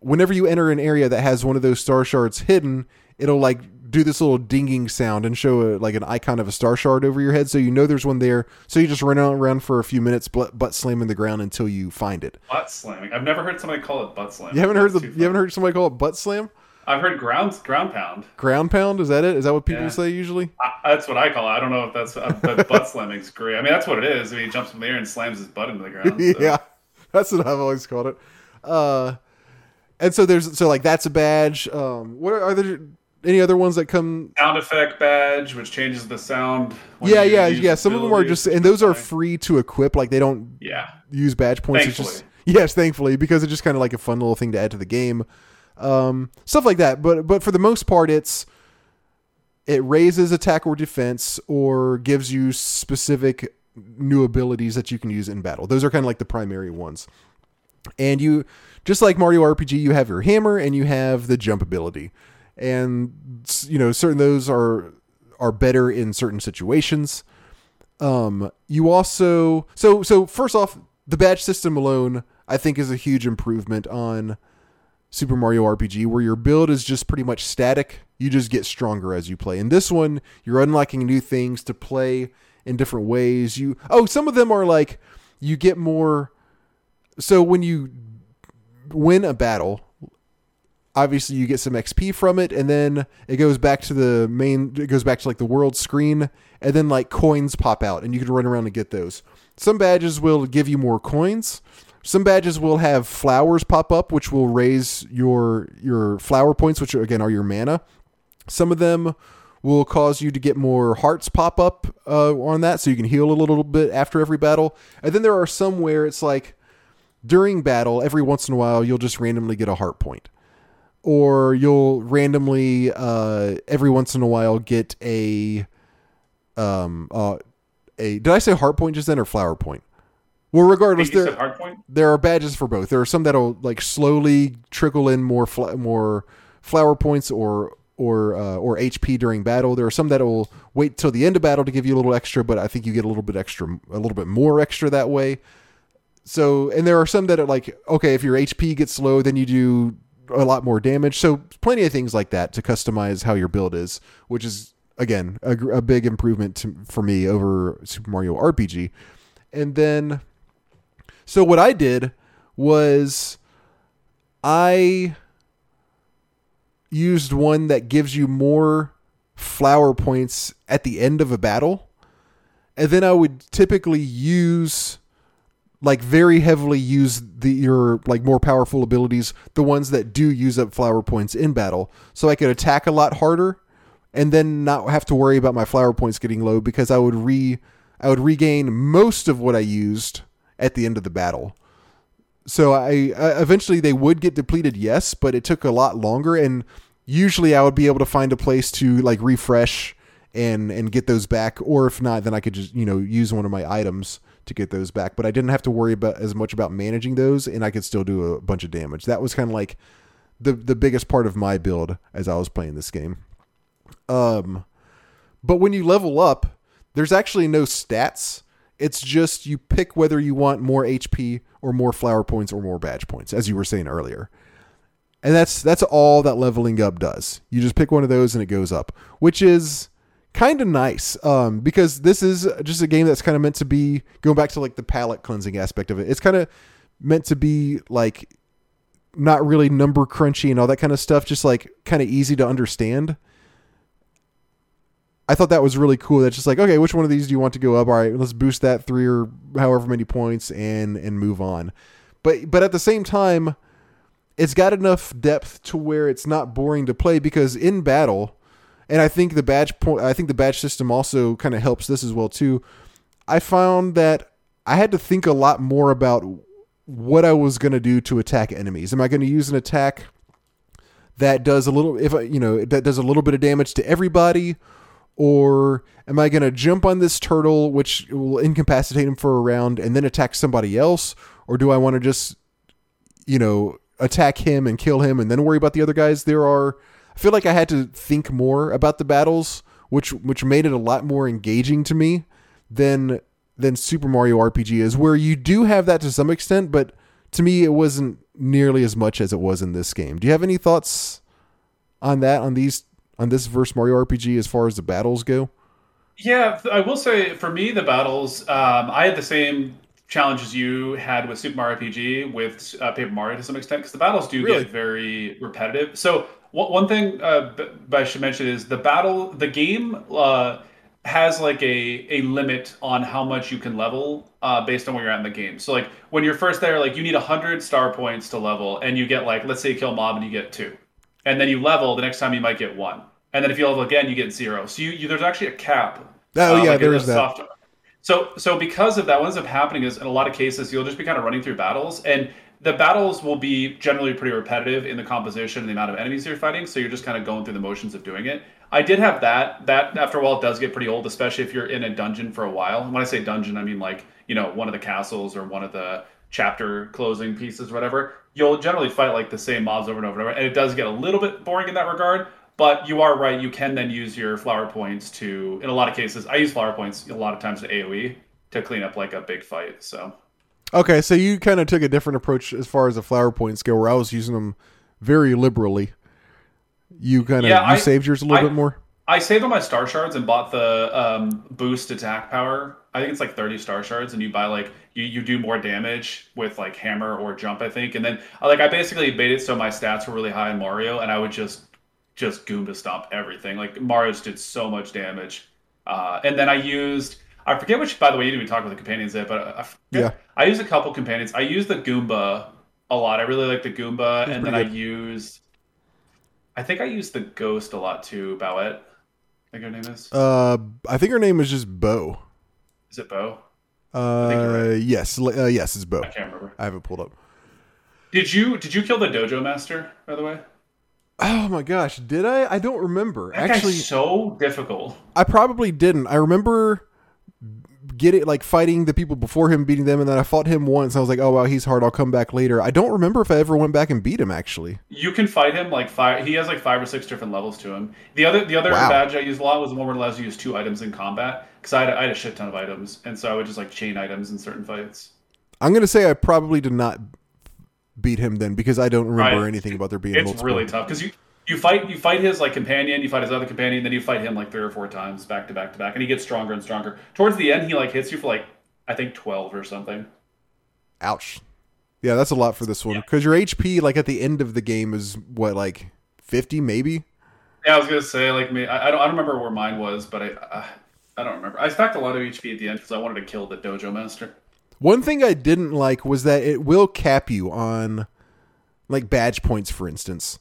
whenever you enter an area that has one of those star shards hidden, it'll like do this little dinging sound and show a, like an icon of a star shard over your head, so you know there's one there. So you just run around for a few minutes, butt, butt slamming the ground until you find it. Butt slamming. I've never heard somebody call it butt slamming. You haven't heard the That's you haven't heard somebody call it butt slam, I've heard ground ground pound. ground pound. Is that it? Is that what people Yeah. say usually? I, that's what I call it. I don't know if that's uh, but butt slamming's great. I mean, that's what it is. I mean, he jumps in the air and slams his butt into the ground. so. yeah, that's what I've always called it. Uh, and so there's so like that's a badge. Um, what are, are there any other ones that come? Sound effect badge, which changes the sound. Yeah, yeah, yeah. Some of them are just, and those are free to equip. Like they don't Yeah. use badge points. It's just yes, thankfully, because it's just kind of like a fun little thing to add to the game. Um, stuff like that. But but for the most part, it's it raises attack or defense or gives you specific new abilities that you can use in battle. Those are kind of like the primary ones. And you just like Mario RPG, you have your hammer and you have the jump ability. And you know, certain those are are better in certain situations. Um, you also so so first off, the badge system alone, I think, is a huge improvement on Super Mario RPG, where your build is just pretty much static. You just get stronger as you play. In this one, you're unlocking new things to play in different ways. You oh, some of them are like you get more. So when you win a battle, obviously you get some XP from it, and then it goes back to the main. It goes back to like the world screen, and then like coins pop out, and you can run around and get those. Some badges will give you more coins. Some badges will have flowers pop up, which will raise your your flower points, which again are your mana. Some of them will cause you to get more hearts pop up uh, on that, so you can heal a little bit after every battle. And then there are some where it's like during battle, every once in a while, you'll just randomly get a heart point, or you'll randomly uh, every once in a while get a um uh a did I say heart point just then or flower point? Well, regardless, there said hard point. there are badges for both. There are some that'll like slowly trickle in more fl- more flower points or or uh, or HP during battle. There are some that will wait till the end of battle to give you a little extra, but I think you get a little bit extra, a little bit more extra that way. So, and there are some that are like, okay, if your HP gets low, then you do a lot more damage. So, plenty of things like that to customize how your build is, which is again a, a big improvement to, for me over Super Mario RPG. And then so what I did was I used one that gives you more flower points at the end of a battle. And then I would typically use like very heavily use the your like more powerful abilities, the ones that do use up flower points in battle. So I could attack a lot harder and then not have to worry about my flower points getting low because I would re I would regain most of what I used at the end of the battle. So I, I eventually they would get depleted, yes, but it took a lot longer and usually I would be able to find a place to like refresh and and get those back or if not then I could just, you know, use one of my items to get those back, but I didn't have to worry about as much about managing those and I could still do a bunch of damage. That was kind of like the the biggest part of my build as I was playing this game. Um but when you level up, there's actually no stats. It's just you pick whether you want more HP or more flower points or more badge points, as you were saying earlier. And that's that's all that leveling up does. You just pick one of those and it goes up, which is kind of nice um, because this is just a game that's kind of meant to be going back to like the palate cleansing aspect of it. It's kind of meant to be like not really number crunchy and all that kind of stuff, just like kind of easy to understand. I thought that was really cool. That's just like, okay, which one of these do you want to go up? All right, let's boost that three or however many points and and move on. But but at the same time, it's got enough depth to where it's not boring to play because in battle, and I think the badge point, I think the badge system also kind of helps this as well too. I found that I had to think a lot more about what I was going to do to attack enemies. Am I going to use an attack that does a little if you know that does a little bit of damage to everybody or am I going to jump on this turtle which will incapacitate him for a round and then attack somebody else or do I want to just you know attack him and kill him and then worry about the other guys there are feel like I had to think more about the battles which which made it a lot more engaging to me than than Super Mario RPG is, where you do have that to some extent, but to me it wasn't nearly as much as it was in this game. Do you have any thoughts on that on these on this verse Mario RPG as far as the battles go? Yeah, I will say for me the battles, um, I had the same challenges you had with Super Mario RPG with uh, Paper Mario to some extent because the battles do Really? get very repetitive. So one one thing uh, b- I should mention is the battle, the game uh, has like a a limit on how much you can level uh, based on where you're at in the game. So like when you're first there, like you need hundred star points to level, and you get like let's say you kill a mob and you get two, and then you level. The next time you might get one, and then if you level again, you get zero. So you, you there's actually a cap. Oh, yeah, like there is that. soft- so so because of that, what ends up happening is in a lot of cases you'll just be kind of running through battles, and the battles will be generally pretty repetitive in the composition and the amount of enemies you're fighting. So you're just kind of going through the motions of doing it. I did have that. That after a while does get pretty old, especially if you're in a dungeon for a while. And when I say dungeon, I mean like you know one of the castles or one of the chapter closing pieces, whatever. You'll generally fight like the same mobs over and over and over, and it does get a little bit boring in that regard. But you are right. You can then use your flower points to, in a lot of cases, I use flower points a lot of times to AOE to clean up like a big fight. So Okay, so you kind of took a different approach as far as the flower points go, where I was using them very liberally. You kind of Yeah, you I- saved yours a little I- bit more. I saved all my star shards and bought the um, boost attack power. I think it's like 30 star shards, and you buy like you, you do more damage with like hammer or jump, I think. And then like I basically made it so my stats were really high in Mario, and I would just just goomba stomp everything. Like Mario's did so much damage. Uh, and then I used I forget which. By the way, you didn't even talk about the companions yet, but I, I. Yeah. I used a couple companions. I used the Goomba a lot. I really like the Goomba, and then pretty I used. I think I used the Ghost a lot too. Bowette, I think her name is. Uh, I think her name is just Bow. Is it Bow? Uh, yes, uh, yes, it's Bow. I can't remember. I haven't pulled up. Did you did you kill the Dojo Master? By the way, Oh my gosh, did I? I don't remember. that Actually, so difficult. I probably didn't. I remember getting like fighting the people before him, beating them, and then I fought him once. I was like, oh wow, he's hard. I'll come back later. I don't remember if I ever went back and beat him. Actually, You can fight him like five. He has like five or six different levels to him. The other the other Wow. badge I used a lot was the one where it allows you to use two items in combat because I, had a- I had a shit ton of items, and so I would just like chain items in certain fights. I'm gonna say I probably did not beat him then because I don't remember Right. anything about there being It's multiple. really tough because you you fight you fight his like companion, you fight his other companion, then you fight him like three or four times back to back to back, and he gets stronger and stronger. Towards the end, he like hits you for like I think twelve or something. Ouch. Yeah, that's a lot for this one because your HP like at the end of the game is what like 50 maybe. Yeah, I was gonna say like me. I, I don't I don't remember where mine was, but I uh, I don't remember. I stacked a lot of HP at the end because I wanted to kill the dojo master. One thing I didn't like was that it will cap you on like badge points, for instance.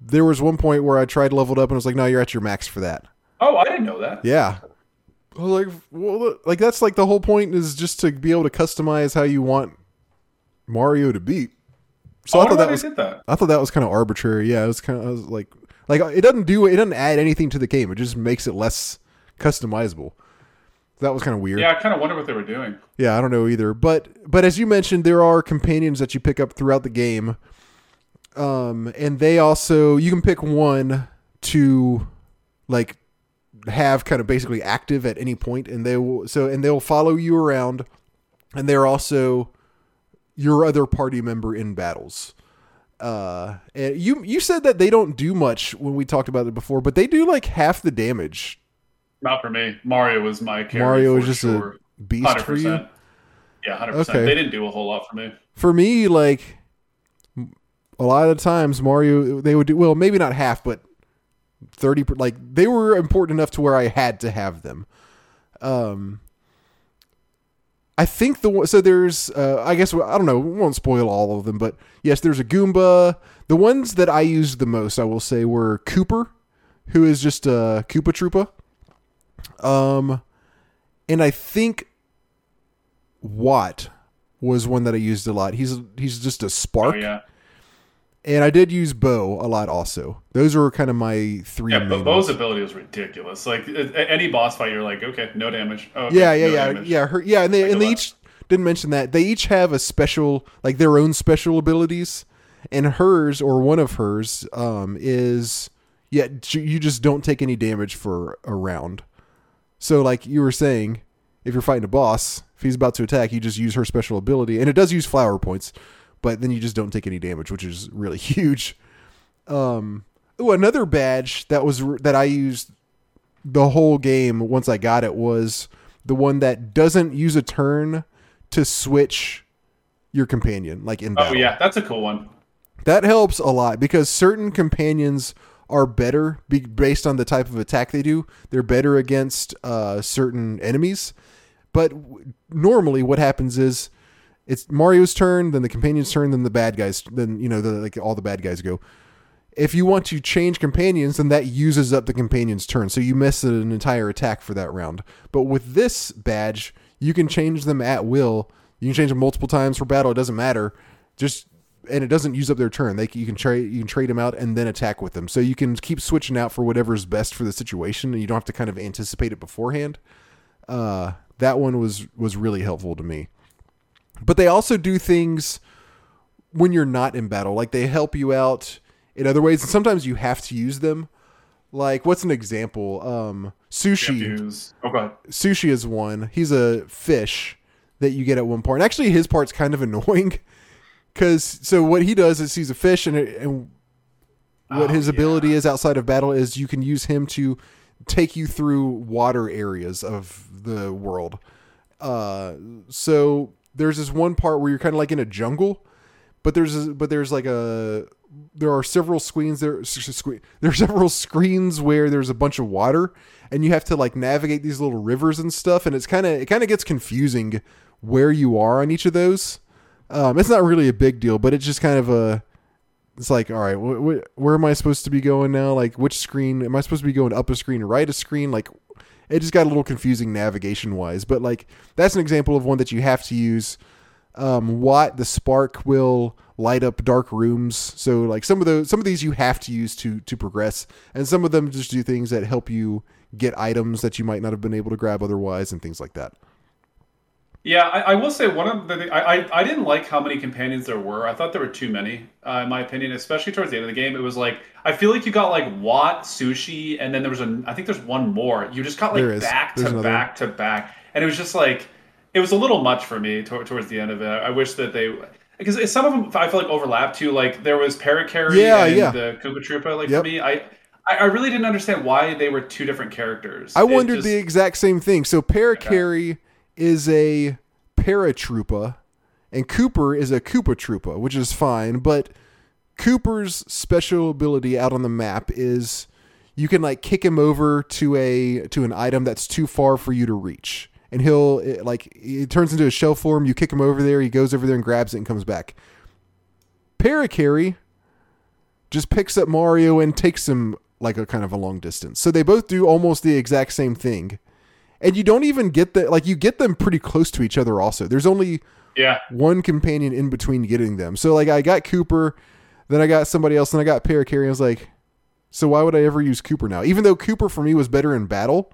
There was one point where I tried leveled up and it was like, no, you're at your max for that. Oh, I didn't know that. Yeah. Like, well, like that's like the whole point is just to be able to customize how you want Mario to beat. So Oh, I thought that was that. I thought that was kind of arbitrary. Yeah, it was kind of I was like like it doesn't do it doesn't add anything to the game. It just makes it less customizable. That was kind of weird. Yeah, I kind of wonder what they were doing. Yeah, I don't know either. But but as you mentioned, there are companions that you pick up throughout the game. Um, and they also you can pick one to like have kind of basically active at any point, and they will so and they'll follow you around, and they're also your other party member in battles. Uh, and you you said that they don't do much when we talked about it before, but they do like half the damage Not for me. Mario was my character. Mario was just sure. a beast for you. 100%. Yeah, hundred percent. They didn't do a whole lot for me. For me, like a lot of the times, Mario they would do well, maybe not half, but thirty. Like they were important enough to where I had to have them. Um, I think the one- so there's uh, I guess I don't know. We won't spoil all of them, but yes, there's a Goomba. The ones that I used the most, I will say, were Kooper, who is just a Koopa Troopa. Um, and I think Watt was one that I used a lot. He's he's just a spark. Oh yeah, and I did use Bow a lot also. Those were kind of my three. yeah. But Bow's ones. ability was ridiculous. Like any boss fight, you're like, okay, no damage. Oh, okay, yeah, yeah, no yeah, damage. yeah, her, yeah, and they Like and they each didn't mention that they each have a special, like their own special abilities, and hers or one of hers um, is yeah, you just don't take any damage for a round. So like you were saying, if you're fighting a boss, if he's about to attack, you just use her special ability, and it does use flower points, but then you just don't take any damage, which is really huge. Um, oh, another badge that was that I used the whole game once I got it was the one that doesn't use a turn to switch your companion, like in Oh yeah, that's a cool one. That helps a lot because certain companions are better be- based on the type of attack they do. They're better against uh, certain enemies. But w- normally, what happens is it's Mario's turn, then the companion's turn, then the bad guys, then you know, the, like all the bad guys go. If you want to change companions, then that uses up the companion's turn, so you miss an entire attack for that round. But with this badge, you can change them at will. You can change them multiple times for battle. It doesn't matter. Just and it doesn't use up their turn. They you can trade you can trade them out and then attack with them. So you can keep switching out for whatever's best for the situation, and you don't have to kind of anticipate it beforehand. Uh, that one was was really helpful to me. But they also do things when you're not in battle, like they help you out in other ways, and sometimes you have to use them. Like what's an example? Um, Sushie. Use. Oh. Sushie is one. He's a fish that you get at one part. And actually, his part's kind of annoying because so what he does is he's a fish, and, it, and what Oh, his yeah. ability is outside of battle is you can use him to take you through water areas of the world. Uh, so there's this one part where you're kind of like in a jungle, but there's a, but there's like a there are several screens there s- s- screen- there are several screens where there's a bunch of water and you have to like navigate these little rivers and stuff and it's kind of it kind of gets confusing where you are on each of those um, it's not really a big deal but it's just kind of a it's like all right wh- wh- where am i supposed to be going now like which screen am i supposed to be going up a screen right a screen like it just got a little confusing navigation wise but like that's an example of one that you have to use um, the spark will light up dark rooms. So like some of those, some of these you have to use to to progress, and some of them just do things that help you get items that you might not have been able to grab otherwise, and things like that. Yeah, I, I will say one of the I, I I didn't like how many companions there were. I thought there were too many, uh, in my opinion. Especially towards the end of the game, it was like I feel like you got like Watt, Sushie, and then there was a I think there's one more. You just got like back There's to another back to back, and it was just like it was a little much for me to, towards the end of it. I wish that they because some of them I feel like overlap too. Like there was Parakarry Yeah, and yeah. the Koopa. Like Yep. for me, I. I really didn't understand why they were two different characters. I It wondered just- the exact same thing. So Parakarry is a paratroopa, and Kooper is a Koopa Troopa, which is fine. But Kooper's special ability out on the map is you can like kick him over to a to an item that's too far for you to reach, and he'll it, like it turns into a shell form. You kick him over there, he goes over there and grabs it and comes back. Parakarry just picks up Mario and takes him like a kind of a long distance. So they both do almost the exact same thing. And you don't even get the like you get them pretty close to each other also. There's only yeah. one companion in between getting them. So like I got Kooper, then I got somebody else, then I got Parakarry. I was like, so why would I ever use Kooper now? Even though Kooper for me was better in battle.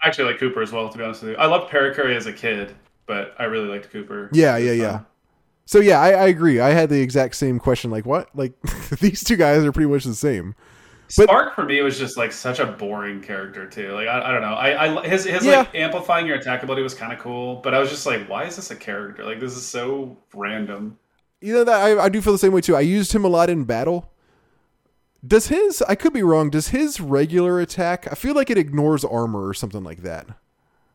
I actually like Kooper as well, to be honest with you. I loved Parakarry as a kid, but I really liked Kooper. Yeah, yeah, yeah. So yeah, I, I agree. I had the exact same question. Like what? Like these two guys are pretty much the same. But- Spark for me was just like such a boring character too. Like I, I don't know. I, I his his Yeah. like amplifying your attack ability was kind of cool, but I was just like, why is this a character? Like this is so random. you know that I, I do feel the same way too. I used him a lot in battle Does his? I could be wrong. Does his regular attack? I feel like it ignores armor or something like that.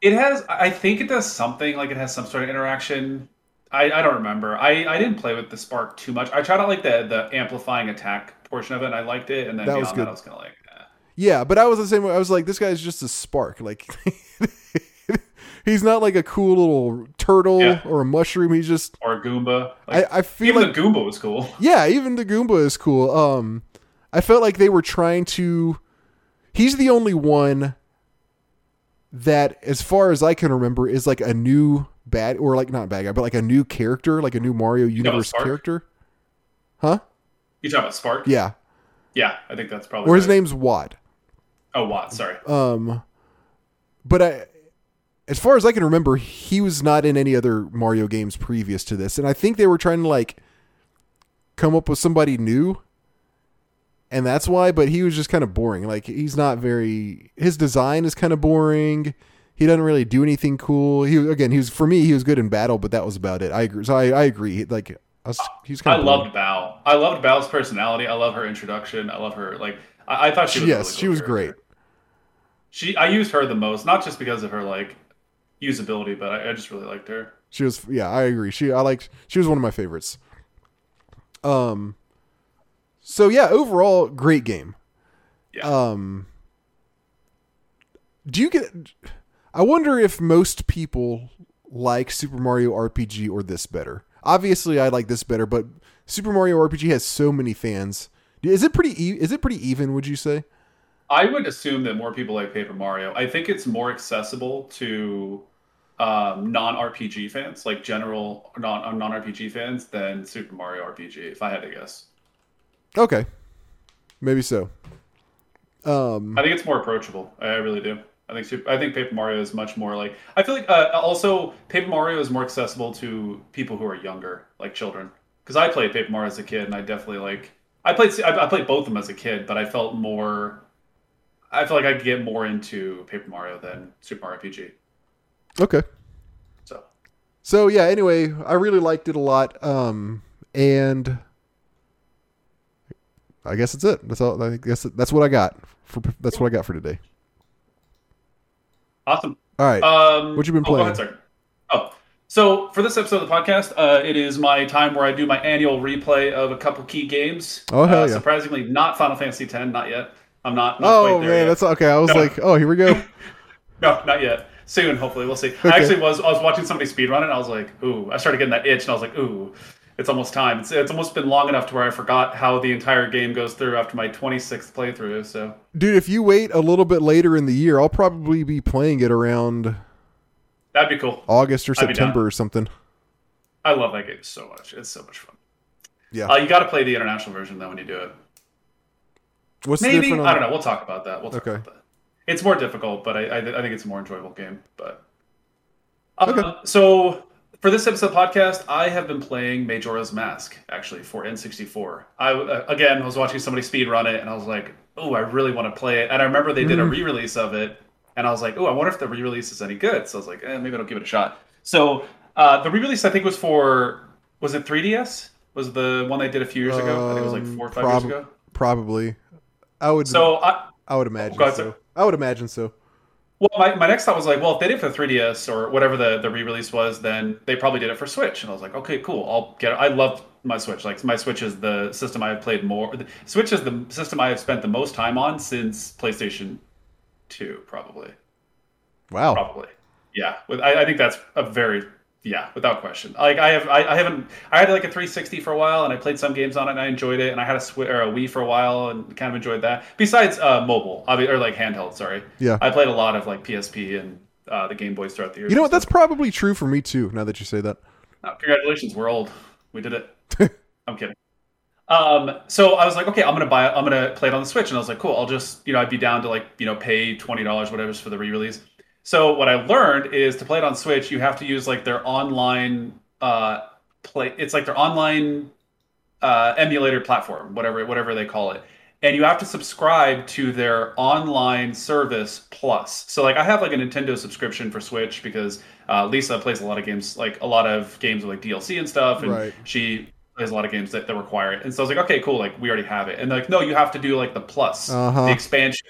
It has. I think it does something like it has some sort of interaction. I, I don't remember. I, I didn't play with the spark too much. I tried out like the the amplifying attack portion of it, and I liked it. And then That was good. that, I was kind of like, eh. Yeah, but I was the same way. I was like, this guy's just a spark. Like, he's not like a cool little turtle Yeah. or a mushroom. He's just. or a Goomba. Like, I, I feel even like the Goomba was cool. Yeah, even the Goomba is cool. Um, I felt like they were trying to. He's the only one that, as far as I can remember, is like a new bad or like not bad guy, but like a new character, like a new Mario Universe character. Huh? You talking about Spark? Yeah. Yeah, I think that's probably. Or his right. name's Watt. Oh, Watt. Sorry. Um, but I, as far as I can remember, he was not in any other Mario games previous to this, and I think they were trying to like come up with somebody new, and that's why. But he was just kind of boring. Like he's not very. His design is kind of boring. He doesn't really do anything cool. He again, he was for me. He was good in battle, but that was about it. I agree. So I, I agree. Like I was, I loved Bao. I loved Bao's personality. I love her introduction. I love her. Like I, I thought she was. Yes, really she was character. great. She. I used her the most, not just because of her like usability, but I, I just really liked her. She was yeah, I agree. She I liked she was one of my favorites. Um so yeah, overall great game. Yeah. Um Do you get I wonder if most people like Super Mario RPG or this better. Obviously I like this better, but Super Mario RPG has so many fans. Is it pretty e- is it pretty even, would you say? I would assume that more people like Paper Mario. I think it's more accessible to um, non RPG fans, like general non non RPG fans, than Super Mario RPG. If I had to guess, Okay. Maybe so. Um I think it's more approachable. I I really do. I think Super, I think Paper Mario is much more like. I feel like uh, also Paper Mario is more accessible to people who are younger, like children. Because I played Paper Mario as a kid, and I definitely like. I played I, I played both of them as a kid, but I felt more. I feel like I could get more into Paper Mario than Super Mario RPG. okay. So So yeah, anyway, I really liked it a lot. Um, and I guess that's it. That's all. I guess that's what I got for. That's what I got for today. Awesome. All right. Um, What you been oh, playing? ahead, sorry. Oh, so for this episode of the podcast, uh, it is my time where I do my annual replay of a couple key games. Oh, hell uh, yeah. Surprisingly, not Final Fantasy X, not yet. I'm not. not oh quite there man, yet. that's okay. I was No. like, oh, here we go. No, not yet. Soon, hopefully, we'll see. Okay. I actually was. I was watching somebody speedrun it. and I was like, ooh. I started getting that itch, and I was like, ooh. It's almost time. It's, it's almost been long enough to where I forgot how the entire game goes through after my 26th playthrough. So Dude, if you wait a little bit later in the year, I'll probably be playing it around that'd be cool. August or I'd be down. September or something. I love that game so much. It's so much fun. Yeah. Uh, you got to play the international version though when you do it. What's Maybe on- I don't know. We'll talk about that. We'll talk Okay. about that. It's more difficult, but I, I, I think it's a more enjoyable game. But uh, Okay. so for this episode of podcast, I have been playing Majora's Mask actually for N64. I uh, again I was watching somebody speed run it, and I was like, oh, I really want to play it. And I remember they did a re-release of it, and I was like, oh, I wonder if the re-release is any good. So I was like, eh, maybe I'll give it a shot. So uh, the re-release I think was for was it 3DS? Was the one they did a few years ago? I think it was like Um, four or five prob- years ago. Probably. I would. So I, I would imagine go ahead, so. I would imagine so. Well, my, my next thought was like, well, if they did it for 3DS or whatever the, the re-release was, then they probably did it for Switch. And I was like, okay, cool. I'll get it. I love my Switch. Like my Switch is the system I've played more. the- Switch is the system I have spent the most time on since PlayStation 2, probably. Wow. Probably. Yeah. With I, I think that's a very yeah, without question. Like I have I, I haven't I had like a 360 for a while and I played some games on it and I enjoyed it and I had a Swi or a Wii for a while and kind of enjoyed that. Besides uh mobile, or like handheld, sorry. Yeah. I played a lot of like PSP and uh, the Game Boys throughout the years. You know what? That's probably true for me too. Now that you say that. Oh, congratulations, we're old. We did it. I'm kidding. Um, so I was like, okay, I'm gonna buy it. I'm gonna play it on the Switch, and I was like, cool. I'll just, you know, I'd be down to like, you know, pay twenty dollars, whatever, for the re-release. So what I learned is to play it on Switch, you have to use like their online uh play. It's like their online uh, emulator platform, whatever whatever they call it, and you have to subscribe to their online service plus. So like I have like a Nintendo subscription for Switch because uh, Lisa plays a lot of games, like a lot of games with like DLC and stuff, and Right. she plays a lot of games that, that require it. And so I was like, okay, cool. Like we already have it. And they're like, no, you have to do like the plus, Uh-huh. the expansion.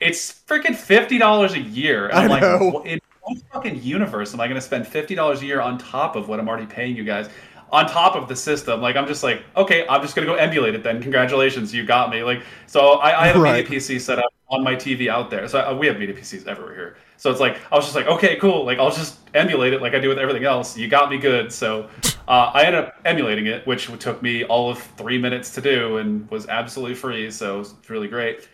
It's freaking fifty dollars a year. And I I'm like, know. "What- in what fucking universe am I going to spend fifty dollars a year on top of what I'm already paying you guys? On top of the system, like I'm just like, okay, I'm just gonna go emulate it then. Congratulations, you got me. Like, so I, I have a media PC set up on my TV out there. So uh, we have media PCs everywhere here. So it's like I was just like, okay, cool. Like I'll just emulate it like I do with everything else. You got me good. So uh, I ended up emulating it, which took me all of three minutes to do and was absolutely free. So it's really great.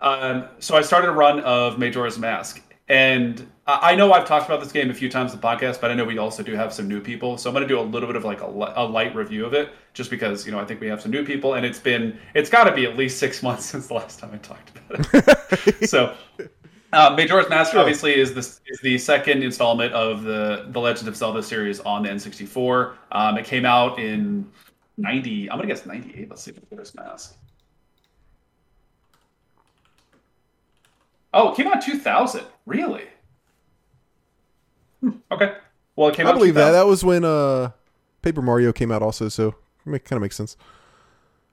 Um, so I started a run of Majora's Mask, and I know I've talked about this game a few times in the podcast, but I know we also do have some new people. So I'm going to do a little bit of like a, a light review of it, just because you know I think we have some new people, and it's been it's got to be at least six months since the last time I talked about it. so. Uh, Majora's Mask obviously is the is the second installment of the the Legend of Zelda series on the N64. Um, it came out in ninety. I'm gonna guess ninety eight. Let's see Majora's Mask. Oh, it came out 2000. Really? Hmm, Okay. Well, it came I out. I believe that. That was when uh, Paper Mario came out, also. So it kind of makes sense.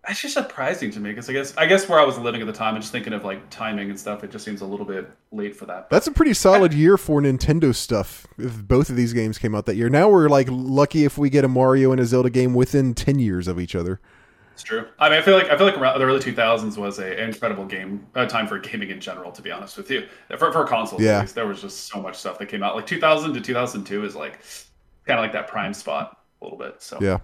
That's just surprising to me because I guess I guess where I was living at the time and just thinking of like timing and stuff, it just seems a little bit late for that. That's a pretty solid year for Nintendo stuff. If both of these games came out that year, now we're like lucky if we get a Mario and a Zelda game within ten years of each other. It's true. I mean, I feel like I feel like around the early 2000s was a, an incredible game uh, time for gaming in general. To be honest with you, for for consoles, Yeah. at least, there was just so much stuff that came out. Like 2000 to 2002 is like kind of like that prime spot a little bit. So Yeah.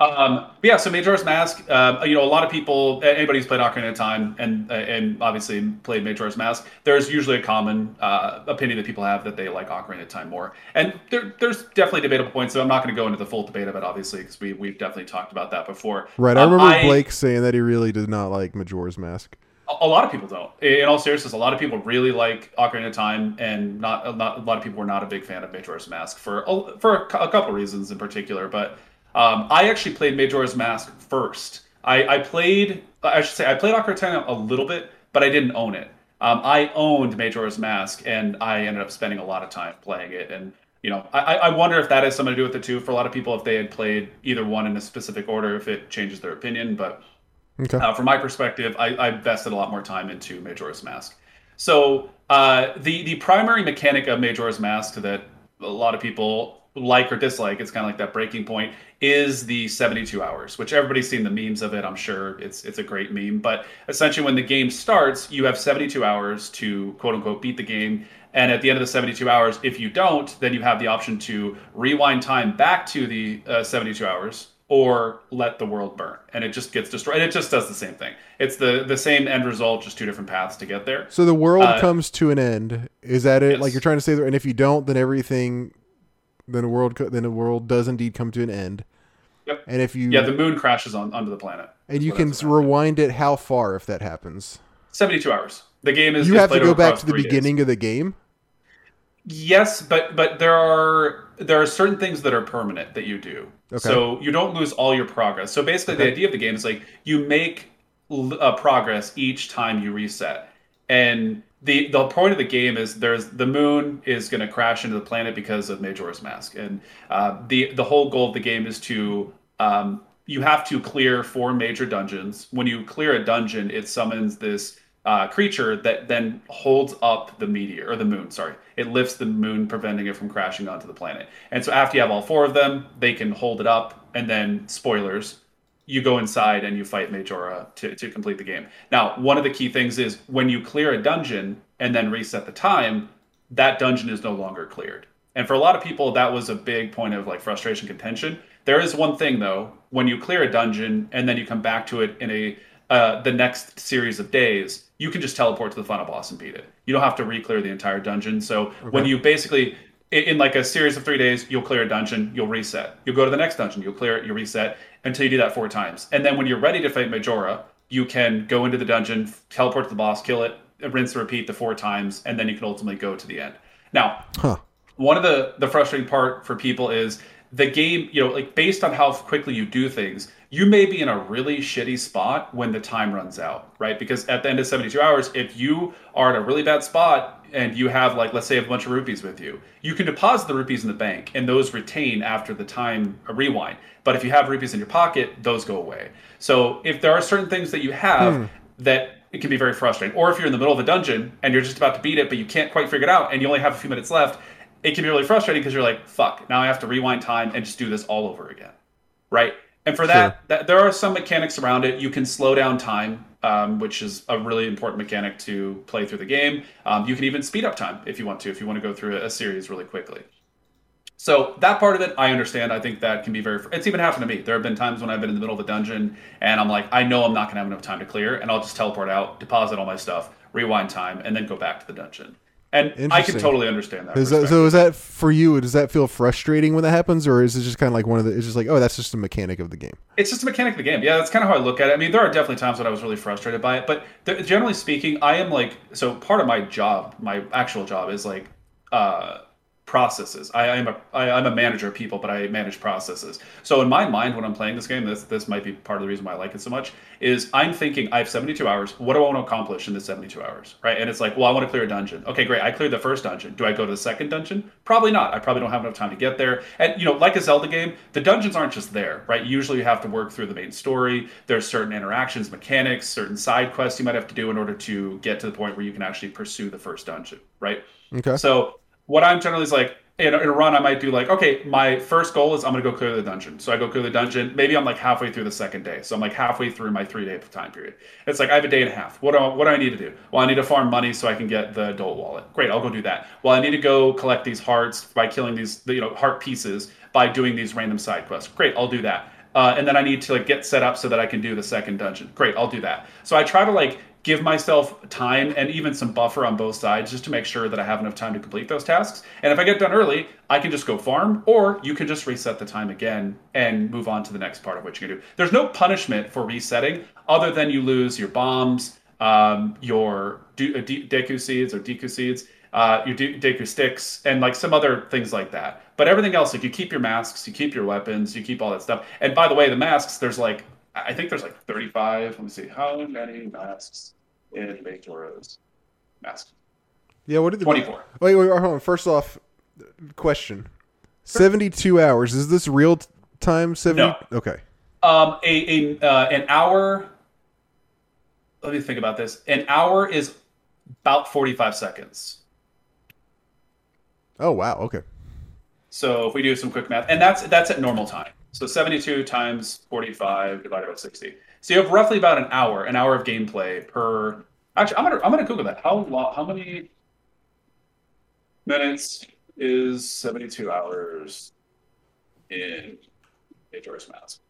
Um, but yeah, so Majora's Mask. Um, you know, a lot of people, anybody who's played Ocarina of Time and uh, and obviously played Majora's Mask, there's usually a common uh, opinion that people have that they like Ocarina of Time more. And there, there's definitely debatable points. So I'm not going to go into the full debate of it, obviously, because we we've definitely talked about that before. Right. I Um, remember Blake saying that he really did not like Majora's Mask. a a lot of people don't. In all seriousness, a lot of people really like Ocarina of Time, and not, not a lot of people were not a big fan of Majora's Mask for a- for a, a couple reasons in particular. But um, I actually played Majora's Mask first. I, I played, I should say, I played Ocarina of Time a little bit, but I didn't own it. Um, I owned Majora's Mask, and I ended up spending a lot of time playing it. And you know, I, I wonder if that has something to do with it too. For a lot of people, if they had played either one in a specific order, if it changes their opinion. But Okay. uh, from my perspective, I, I invested a lot more time into Majora's Mask. So uh, the the primary mechanic of Majora's Mask that a lot of people like or dislike, it's kind of like that breaking point, is the 72 hours, which everybody's seen the memes of it. I'm sure it's it's a great meme. But essentially, when the game starts, you have 72 hours to quote unquote beat the game. And at the end of the 72 hours, if you don't, then you have the option to rewind time back to the uh, 72 hours or let the world burn and it just gets destroyed and it just does the same thing it's the the same end result just two different paths to get there So the world Uh, comes to an end. Is that it? yes. Like you're trying to say, that, and if you don't, then everything, then a world, co- then the world does indeed come to an end. Yep. And if you, yeah the moon crashes on onto the planet and you can what ends up happening. rewind it how far if that happens. 72 hours the game is You is have to go back to the three days. beginning of the game. Yes, but but there are there are certain things that are permanent that you do. Okay. So you don't lose all your progress. So basically, the idea of the game is like you make uh, progress each time you reset, and the the point of the game is there's the moon is going to crash into the planet because of Majora's Mask, and uh, the the whole goal of the game is to um, you have to clear four major dungeons. When you clear a dungeon, it summons this uh, creature that then holds up the meteor or the moon. Sorry, it lifts the moon, preventing it from crashing onto the planet. And so after you have all four of them, they can hold it up, and then spoilers. You go inside and you fight Majora to, to complete the game. Now, one of the key things is when you clear a dungeon and then reset the time, that dungeon is no longer cleared. And for a lot of people, that was a big point of like frustration, contention. There is one thing though: when you clear a dungeon and then you come back to it in a uh, the next series of days, you can just teleport to the final boss and beat it. You don't have to re-clear the entire dungeon. So when you basically in, in like a series of three days, you'll clear a dungeon, you'll reset. You'll go to the next dungeon, you'll clear it, you reset until you do that four times. And then when you're ready to fight Majora, you can go into the dungeon, teleport to the boss, kill it, rinse and repeat the four times, and then you can ultimately go to the end. Now, Huh. one of the the frustrating part for people is the game you know like based on how quickly you do things you may be in a really shitty spot when the time runs out, right? Because at the end of 72 hours, if you are in a really bad spot and you have like let's say a bunch of rupees with you, you can deposit the rupees in the bank and those retain after the time a rewind. But if you have rupees in your pocket, those go away. So if there are certain things that you have hmm. that it can be very frustrating. Or if you're in the middle of a dungeon and you're just about to beat it, but you can't quite figure it out and you only have a few minutes left, it can be really frustrating because you're like, fuck, now I have to rewind time and just do this all over again. Right? And for that, sure. that there are some mechanics around it. You can slow down time, um, which is a really important mechanic to play through the game. Um, you can even speed up time if you want to, if you want to go through a series really quickly. So that part of it, I understand. I think that can be very. It's even happened to me. There have been times when I've been in the middle of a dungeon and I'm like, I know I'm not going to have enough time to clear, and I'll just teleport out, deposit all my stuff, rewind time, and then go back to the dungeon. And I can totally understand that. Is that. So is that for you? Does that feel frustrating when that happens, or is it just kind of like one of the? It's just like, oh, that's just a mechanic of the game. It's just a mechanic of the game. Yeah, that's kind of how I look at it. I mean, there are definitely times when I was really frustrated by it, but th- generally speaking, I am like, so part of my job, my actual job, is like. uh processes. I, am a I, I'm a manager of people, but I manage processes. So in my mind, when I'm playing this game, this this might be part of the reason why I like it so much. Is I'm thinking I have 72 hours. What do I want to accomplish in the 72 hours? Right? And it's like, well, I want to clear a dungeon. Okay, great. I cleared the first dungeon. Do I go to the second dungeon? Probably not. I probably don't have enough time to get there. And you know, like a Zelda game, the dungeons aren't just there, right? Usually you have to work through the main story. There's certain interactions, mechanics, certain side quests you might have to do in order to get to the point where you can actually pursue the first dungeon, right? Okay. So what I'm generally is like, in in a, run, I might do like, okay, my first goal is I'm gonna go clear the dungeon. So I go clear the dungeon. Maybe I'm like halfway through the second day. So I'm like halfway through my three day time period. It's like I have a day and a half. What do I, what do I need to do? Well, I need to farm money so I can get the adult wallet. Great, I'll go do that. Well, I need to go collect these hearts by killing these you know heart pieces by doing these random side quests. Great, I'll do that. Uh, and then I need to like get set up so that I can do the second dungeon. Great, I'll do that. So I try to like give myself time and even some buffer on both sides just to make sure that I have enough time to complete those tasks. And if I get done early, I can just go farm, or you can just reset the time again and move on to the next part of what you can do. There's no punishment for resetting other than you lose your bombs, um, your de- uh, de- Deku seeds or Deku seeds, uh, your de- Deku sticks, and like some other things like that. But everything else, like you keep your masks, you keep your weapons, you keep all that stuff. And by the way, the masks, there's like I think there's like 35. Let me see. How many masks in Majora's Mask? Yeah, what did the 24? Wait, wait, hold on. First off, question. 72 hours. Is this real time 70? No. Okay. Um a, a uh, an hour Let me think about this. An hour is about 45 seconds. Oh, wow. Okay. So if we do some quick math, and that's that's at normal time. So 72 times 45 divided by 60. So you have roughly about an hour, an hour of gameplay per. Actually, I'm gonna I'm gonna Google that. How long? How many minutes is 72 hours in Majora's Mask?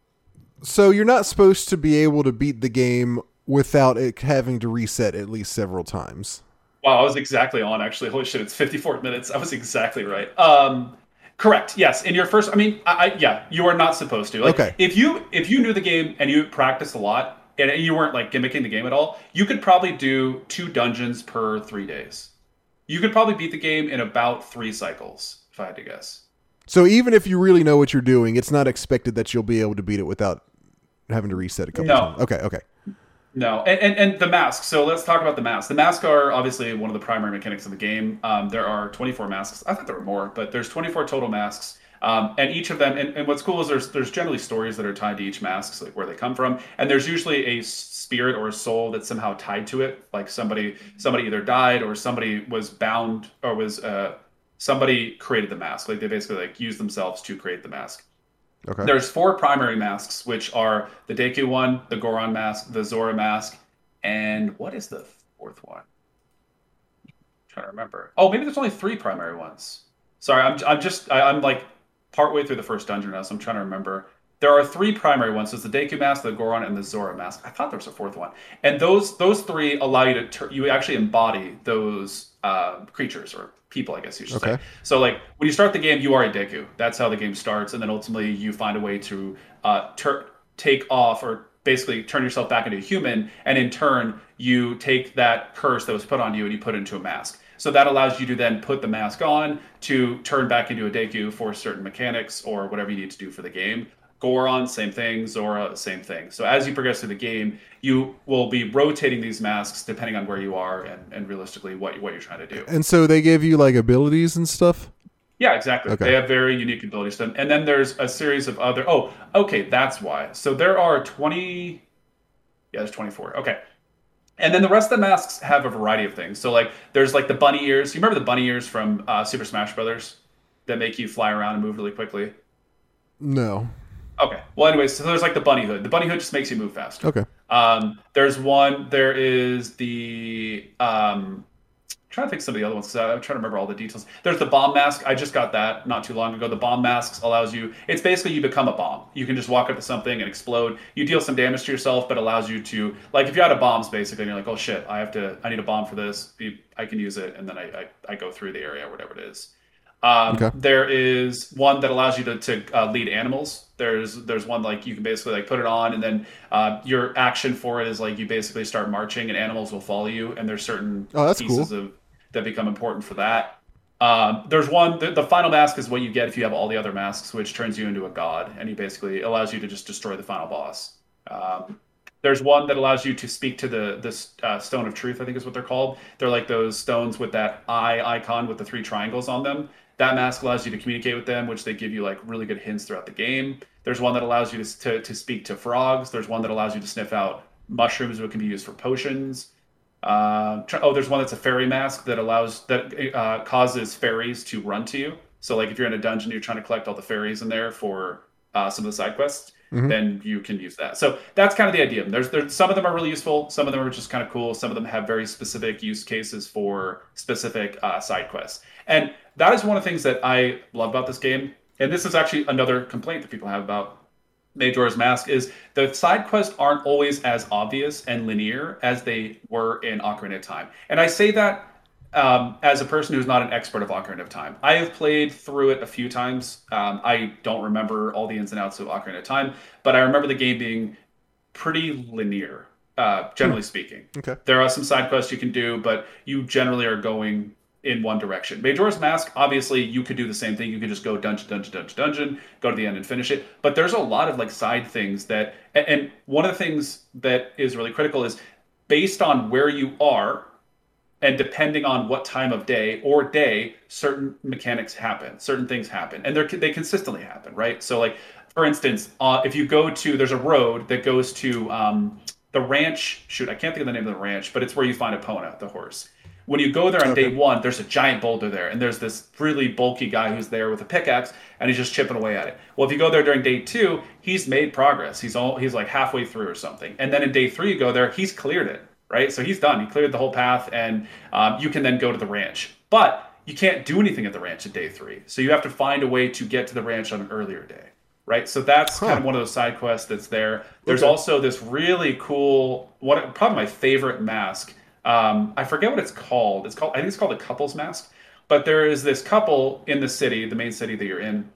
So you're not supposed to be able to beat the game without it having to reset at least several times. Wow, I was exactly on. Actually, holy shit, it's 54 minutes. I was exactly right. Um, Correct. Yes. In your first, I mean, I, I, yeah, you are not supposed to. Like, okay. If you if you knew the game and you practiced a lot and you weren't like gimmicking the game at all, you could probably do two dungeons per three days. You could probably beat the game in about three cycles, if I had to guess. So even if you really know what you're doing, it's not expected that you'll be able to beat it without having to reset a couple no. times. Okay. Okay. No, and, and, and the masks. So let's talk about the masks. The masks are obviously one of the primary mechanics of the game. Um, there are 24 masks. I thought there were more, but there's 24 total masks. Um, and each of them, and, and, what's cool is there's there's generally stories that are tied to each mask, so like where they come from, and there's usually a spirit or a soul that's somehow tied to it. Like somebody somebody either died or somebody was bound or was uh, somebody created the mask. Like they basically like used themselves to create the mask. Okay. There's four primary masks, which are the Deku one, the Goron mask, the Zora mask, and what is the fourth one? I'm trying to remember. Oh, maybe there's only three primary ones. Sorry, I'm I'm just I, am like partway through the first dungeon now, so I'm trying to remember. There are three primary ones. There's the Deku mask, the Goron, and the Zora mask. I thought there was a fourth one, and those those three allow you to tur- you actually embody those uh, creatures or people, I guess you should okay. say. So like when you start the game, you are a Deku. That's how the game starts, and then ultimately you find a way to uh, ter- take off or basically turn yourself back into a human, and in turn you take that curse that was put on you and you put it into a mask. So that allows you to then put the mask on to turn back into a Deku for certain mechanics or whatever you need to do for the game. Goron, same thing. Zora, same thing. So as you progress through the game, you will be rotating these masks depending on where you are and, and realistically what what you're trying to do. And so they give you like abilities and stuff. Yeah, exactly. Okay. They have very unique abilities. to them. And then there's a series of other. Oh, okay, that's why. So there are 20. Yeah, there's 24. Okay. And then the rest of the masks have a variety of things. So like there's like the bunny ears. You remember the bunny ears from uh, Super Smash Brothers that make you fly around and move really quickly? No. Okay. Well, anyways, so there's like the bunny hood. The bunny hood just makes you move faster. Okay. Um, there's one. There is the. Um, I'm trying to think of some of the other ones. I'm trying to remember all the details. There's the bomb mask. I just got that not too long ago. The bomb masks allows you. It's basically you become a bomb. You can just walk up to something and explode. You deal some damage to yourself, but allows you to like if you're out of bombs basically, and you're like, oh shit, I have to. I need a bomb for this. I can use it, and then I I, I go through the area whatever it is. Um, Okay. There is one that allows you to, to uh, lead animals. There's there's one like you can basically like put it on, and then uh, your action for it is like you basically start marching, and animals will follow you. And there's certain Oh, that's pieces cool. of that become important for that. Um, there's one. The, the final mask is what you get if you have all the other masks, which turns you into a god, and he basically allows you to just destroy the final boss. Um, there's one that allows you to speak to the this uh, stone of truth. I think is what they're called. They're like those stones with that eye icon with the three triangles on them. That mask allows you to communicate with them, which they give you like really good hints throughout the game. There's one that allows you to to, to speak to frogs. There's one that allows you to sniff out mushrooms, which can be used for potions. Uh, oh, there's one that's a fairy mask that allows that uh, causes fairies to run to you. So like if you're in a dungeon, you're trying to collect all the fairies in there for uh, some of the side quests, then you can use that. So that's kind of the idea. There's there's some of them are really useful. Some of them are just kind of cool. Some of them have very specific use cases for specific uh, side quests. And that is one of the things that I love about this game. And this is actually another complaint that people have about Majora's Mask is the side quests aren't always as obvious and linear as they were in Ocarina of Time. And I say that um, as a person who's not an expert of Ocarina of Time. I have played through it a few times. Um, I don't remember all the ins and outs of Ocarina of Time, but I remember the game being pretty linear, uh, generally speaking. Okay. There are some side quests you can do, but you generally are going in one direction. Majora's Mask, obviously, you could do the same thing. You could just go dungeon, dungeon, dungeon, dungeon, go to the end and finish it. But there's a lot of like side things that, and- one of the things that is really critical is based on where you are and depending on what time of day or day certain mechanics happen certain things happen and they're they consistently happen right so like for instance uh, if you go to there's a road that goes to um, the ranch shoot i can't think of the name of the ranch but it's where you find a epona the horse when you go there on day one there's a giant boulder there and there's this really bulky guy who's there with a pickaxe and he's just chipping away at it well if you go there during day two he's made progress he's all he's like halfway through or something and then in day three you go there he's cleared it right? So he's done. He cleared the whole path, and um, you can then go to the ranch. But you can't do anything at the ranch at day three. So you have to find a way to get to the ranch on an earlier day, right? So that's kind of one of those side quests that's there. There's also this really cool, what probably my favorite mask. Um, I forget what it's called. It's called I think it's called a couple's mask. But there is this couple in the city, the main city that you're in,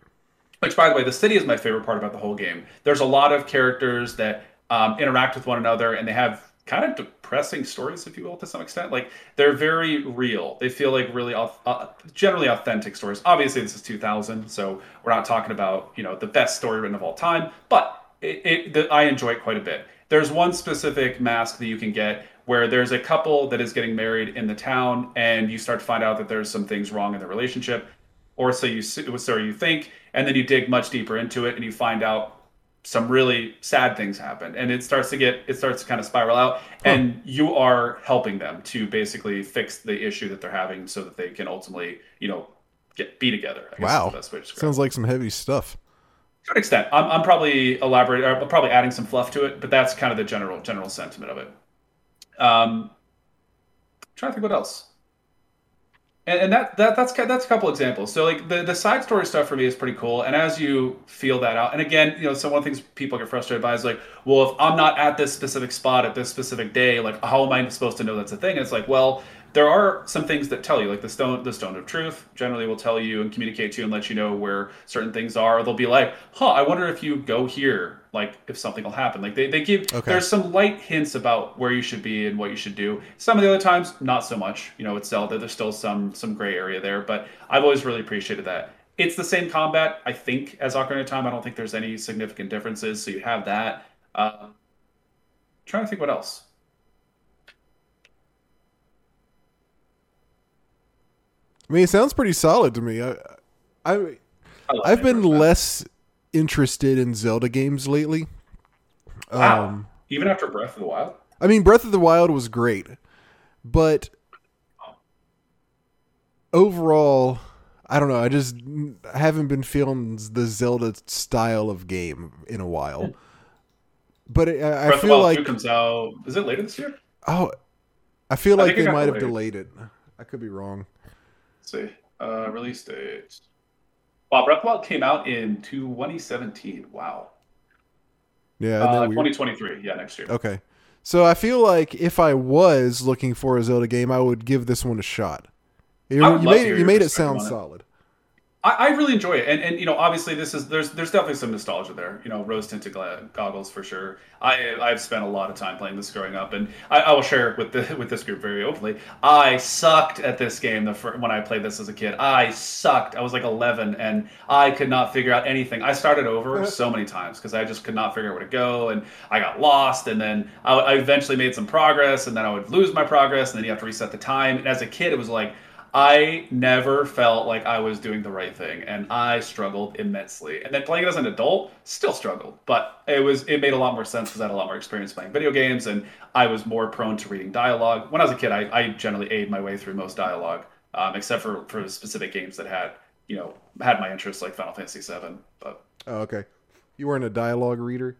which by the way the city is my favorite part about the whole game there's a lot of characters that um, interact with one another and they have kind of depressing stories if you will to some extent like they're very real they feel like really uh, generally authentic stories obviously this is 2000 so we're not talking about you know the best story written of all time but it, it the, i enjoy it quite a bit there's one specific mask that you can get where there's a couple that is getting married in the town and you start to find out that there's some things wrong in the relationship or so you so you think, and then you dig much deeper into it, and you find out some really sad things happen, and it starts to get it starts to kind of spiral out, and you are helping them to basically fix the issue that they're having, so that they can ultimately, you know, get be together. I Wow. is the best way to. Sounds like some heavy stuff. to an extent. I'm, I'm probably elaborating, I'm probably adding some fluff to it, but that's kind of the general general sentiment of it. Um, trying to think what else. And, and that, that that's that's a couple examples. So like the, the side story stuff for me is pretty cool. And as you feel that out, and again, you know, so one of the things people get frustrated by is like, well, if I'm not at this specific spot at this specific day, like how am I supposed to know that's a thing? And it's like, well, there are some things that tell you, like the stone, the stone of truth, generally will tell you and communicate to you and let you know where certain things are. They'll be like, huh, I wonder if you go here, like if something will happen. Like they, they give Okay. there's some light hints about where you should be and what you should do. Some of the other times, not so much. You know, it's Zelda. There's still some some gray area there, but I've always really appreciated that. it's the same combat, I think, as Ocarina of Time. I don't think there's any significant differences. So you have that. Uh, trying to think what else. I mean, it sounds pretty solid to me. I, I I I've been less interested in Zelda games lately. Wow. Um, Even after Breath of the Wild. I mean, Breath of the Wild was great, but overall, I don't know. I just haven't been feeling the Zelda style of game in a while. But I, I Breath of the feel Wild like comes out. Is it later this year? oh, I feel I like they might have delayed it. I could be wrong. Let's see. Uh, release date. Wow, Breath of the Wild came out in 2017. Wow. Yeah, Uh, 2023. Yeah, next year. Okay. So I feel like if I was looking for a Zelda game, I would give this one a shot. You, you made you made it sound solid. I, I really enjoy it, and and you know, obviously, this is there's there's definitely some nostalgia there. You know, rose tinted gla- goggles for sure. I I've spent a lot of time playing this growing up, and I, I will share with the with this group very openly. I sucked at this game the fir- when I played this as a kid. I sucked. I was like 11, and I could not figure out anything. I started over uh-huh. so many times because I just could not figure out where to go, and I got lost. And then I, I eventually made some progress, and then I would lose my progress, and then you have to reset the time. And as a kid, it was like I never felt like I was doing the right thing, and I struggled immensely. And then playing it as an adult, still struggled, but it was it made a lot more sense because I had a lot more experience playing video games, and I was more prone to reading dialogue. When I was a kid, I, I generally ate my way through most dialogue, um, except for for specific games that had you know had my interest, like Final Fantasy VII. But Oh, okay. You weren't a dialogue reader.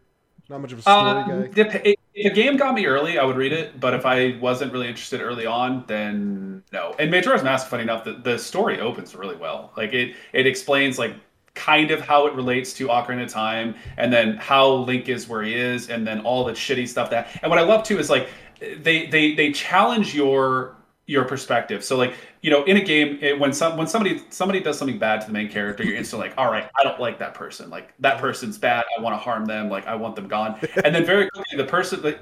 Not much of a story um, guy. dep- if a game got me early, I would read it. But if I wasn't really interested early on, then no. And Majora's Mask, funny enough, the, the story opens really well. Like it, it explains like kind of how it relates to Ocarina of Time, and then how Link is where he is, and then all the shitty stuff that. And what I love too is like they they they challenge your your perspective. So like you know, in a game, it, when some when somebody somebody does something bad to the main character, you're instantly like, all right, I don't like that person. Like that person's bad. I want to harm them. Like I want them gone. And then very quickly, the person, like,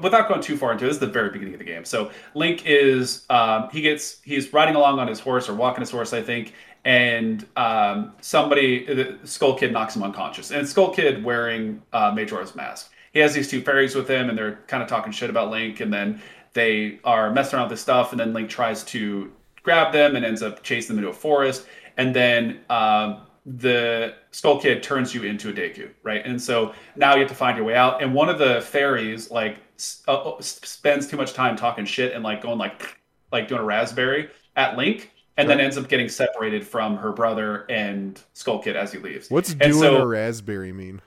without going too far into it, this is the very beginning of the game. So Link is um, he gets he's riding along on his horse or walking his horse, I think. And um, somebody, the Skull Kid knocks him unconscious, and Skull Kid wearing uh, Majora's mask. He has these two fairies with him, and they're kind of talking shit about Link. And then they are messing around with this stuff, and then Link tries to grab them and ends up chasing them into a forest. And then um, the Skull Kid turns you into a Deku, right? And so now you have to find your way out. And one of the fairies like s- uh, spends too much time talking shit and like going like like doing a raspberry at Link, and then ends up getting separated from her brother and Skull Kid as he leaves. What's doing so, a raspberry mean?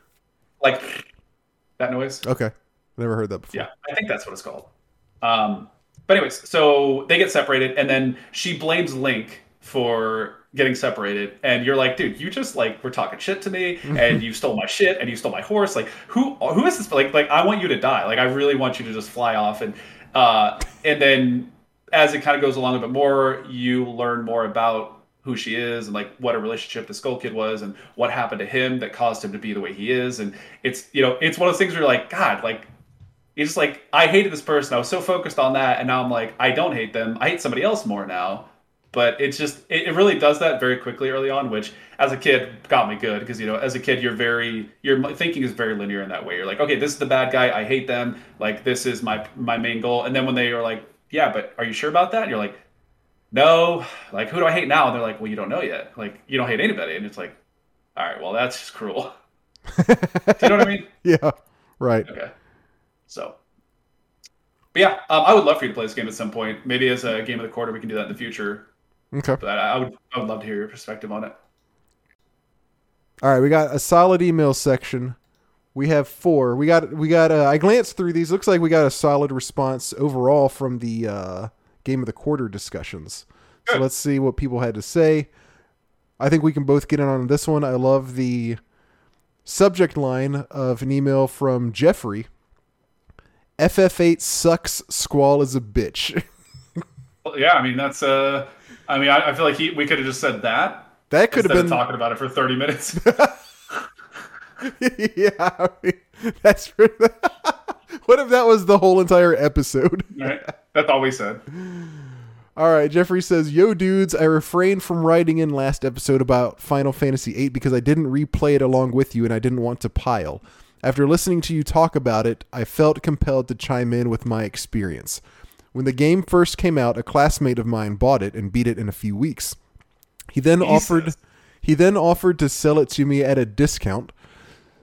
like that noise? Okay. Never heard that before. Yeah, I think that's what it's called. Um, but anyways, so they get separated, and then she blames Link for getting separated, and you're like, dude, you just like were talking shit to me, and you stole my shit, and you stole my horse. Like, who who is this? Like, like I want you to die. Like, I really want you to just fly off, and uh, and then as it kind of goes along a bit more, you learn more about who she is and like what a relationship the Skull Kid was and what happened to him that caused him to be the way he is. And it's you know it's one of those things where you're like, God, like it's just like I hated this person. I was so focused on that, and now I'm like, I don't hate them. I hate somebody else more now. But it's just it, it really does that very quickly early on, which as a kid got me good because you know as a kid you're very your thinking is very linear in that way. You're like, okay, this is the bad guy. I hate them. Like this is my my main goal. And then when they are like, yeah, but are you sure about that? And you're like, no. Like who do I hate now? And they're like, well, you don't know yet. Like you don't hate anybody. And it's like, all right, well that's just cruel. Do you know what I mean? Yeah. Right. Okay. So, but yeah, um, I would love for you to play this game at some point. Maybe as a game of the quarter, we can do that in the future. Okay. But I, I would, I would love to hear your perspective on it. All right, we got a solid email section. We have four. We got we got. Uh, I glanced through these. Looks like we got a solid response overall from the uh, game of the quarter discussions. Good. So let's see what people had to say. I think we can both get in on this one. I love the subject line of an email from Jeffrey. FF8 sucks. Squall is a bitch. Well, yeah, I mean that's. Uh, I mean, I, I feel like he, we could have just said that That could have been. talking about it for thirty minutes. yeah, I mean, that's what if that was the whole entire episode? right? That's all we said. All right, Jeffrey says, "Yo, dudes, I refrained from writing in last episode about Final Fantasy VIII because I didn't replay it along with you, and I didn't want to pile. After listening to you talk about it, I felt compelled to chime in with my experience. When the game first came out, a classmate of mine bought it and beat it in a few weeks. He then Jesus. offered he then offered to sell it to me at a discount.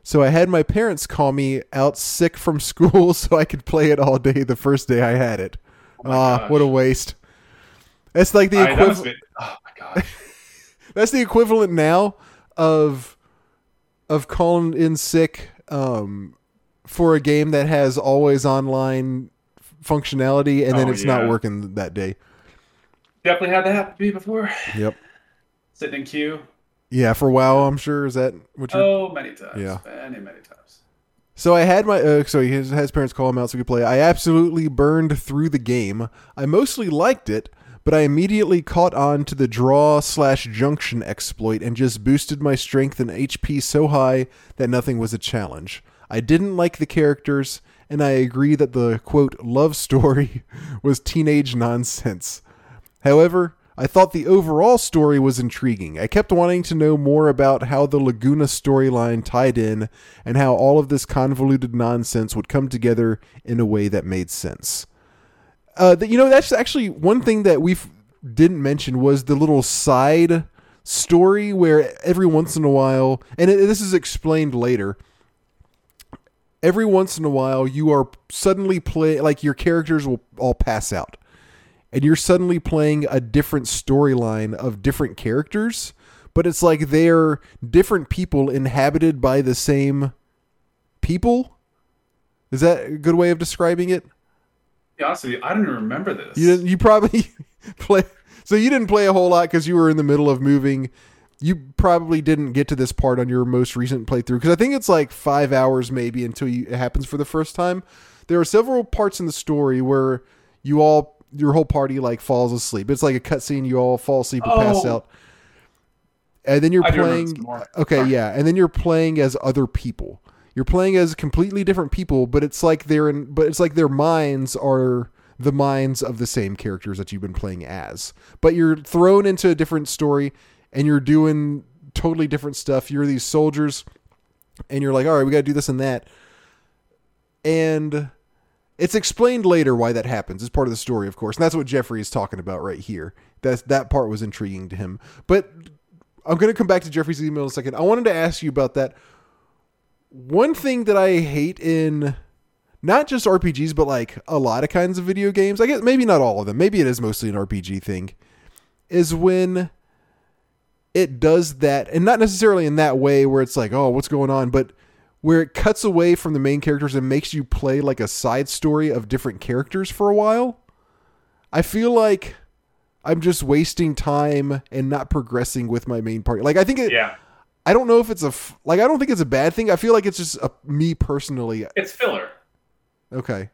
So I had my parents call me out sick from school so I could play it all day the first day I had it. my Ah, gosh. what a waste. That's like the I, that must equivalent oh my gosh. that's the equivalent now of of calling in sick um, for a game that has always online functionality and then Oh, it's not working that day. Definitely had that happen to me before. Yep. Sitting in queue. Yeah, for WoW, I'm sure is that what you're Oh, many times. Yeah. Many, many times. So I had my uh, so he has, has parents call him out so we could play. I absolutely burned through the game. I mostly liked it, but I immediately caught on to the draw slash junction exploit and just boosted my strength and HP so high that nothing was a challenge. I didn't like the characters, and I agree that the quote love story was teenage nonsense. However, I thought the overall story was intriguing. I kept wanting to know more about how the Laguna storyline tied in and how all of this convoluted nonsense would come together in a way that made sense. Uh, you know, that's actually one thing that we didn't mention was the little side story where every once in a while, and it, this is explained later. Every once in a while, you are suddenly play like your characters will all pass out and you're suddenly playing a different storyline of different characters, but it's like they're different people inhabited by the same people. Is that a good way of describing it? Be honest with you, I don't even remember this. You didn't, you probably play so you didn't play a whole lot because you were in the middle of moving. You probably didn't get to this part on your most recent playthrough because I think it's like five hours maybe until you, it happens for the first time. There are several parts in the story where you all your whole party like falls asleep. It's like a cutscene. You all fall asleep and pass Oh. out, and then you're I playing. Okay, Sorry. yeah, and then you're playing as other people. You're playing as completely different people, but it's like they're in, but it's like their minds are the minds of the same characters that you've been playing as. But you're thrown into a different story, and you're doing totally different stuff. You're these soldiers, and you're like, all right, we got to do this and that, and it's explained later why that happens. It's part of the story, of course, and that's what Jeffrey is talking about right here. That that part was intriguing to him, but I'm going to come back to Jeffrey's email in a second. I wanted to ask you about that. One thing that I hate in not just RPGs, but like a lot of kinds of video games, I guess maybe not all of them, maybe it is mostly an RPG thing, is when it does that, and not necessarily in that way where it's like, oh, what's going on, but where it cuts away from the main characters and makes you play like a side story of different characters for a while. I feel like I'm just wasting time and not progressing with my main party. Like I think it, Yeah. I don't know if it's a f- like I don't think it's a bad thing. I feel like it's just a, me personally. It's filler. Okay.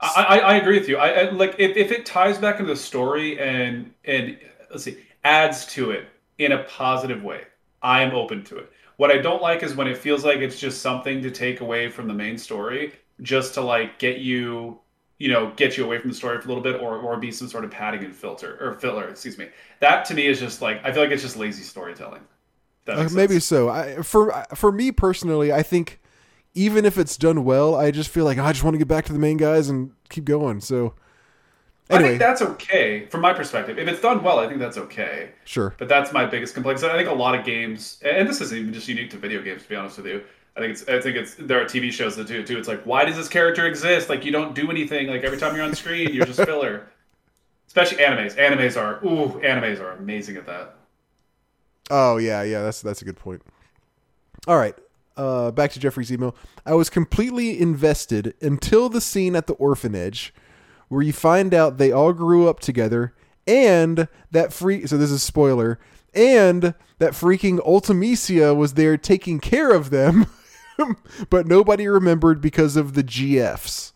I, I, I agree with you. I, I like if, if it ties back into the story and and let's see adds to it in a positive way. I am open to it. What I don't like is when it feels like it's just something to take away from the main story, just to like get you, you know, get you away from the story for a little bit, or or be some sort of padding and filter or filler. Excuse me. That to me is just like I feel like it's just lazy storytelling. Uh, maybe sense. so. I, for for me personally, I think even if it's done well, I just feel like I just want to get back to the main guys and keep going. So I think that's okay from my perspective. If it's done well, I think that's okay. sure. But that's my biggest complaint. So I think a lot of games, and this isn't even just unique to video games, to be honest with you. I think it's, I think it's, there are TV shows that do it too. It's like, why does this character exist? Like, you don't do anything. Like every time you're on screen, you're just filler. Especially animes. Animes are, ooh, animes are amazing at that. Oh yeah, yeah, that's that's a good point. All right. Uh, back to Jeffrey's email. I was completely invested until the scene at the orphanage where you find out they all grew up together and that free so this is spoiler and that freaking Ultimecia was there taking care of them but nobody remembered because of the GFs.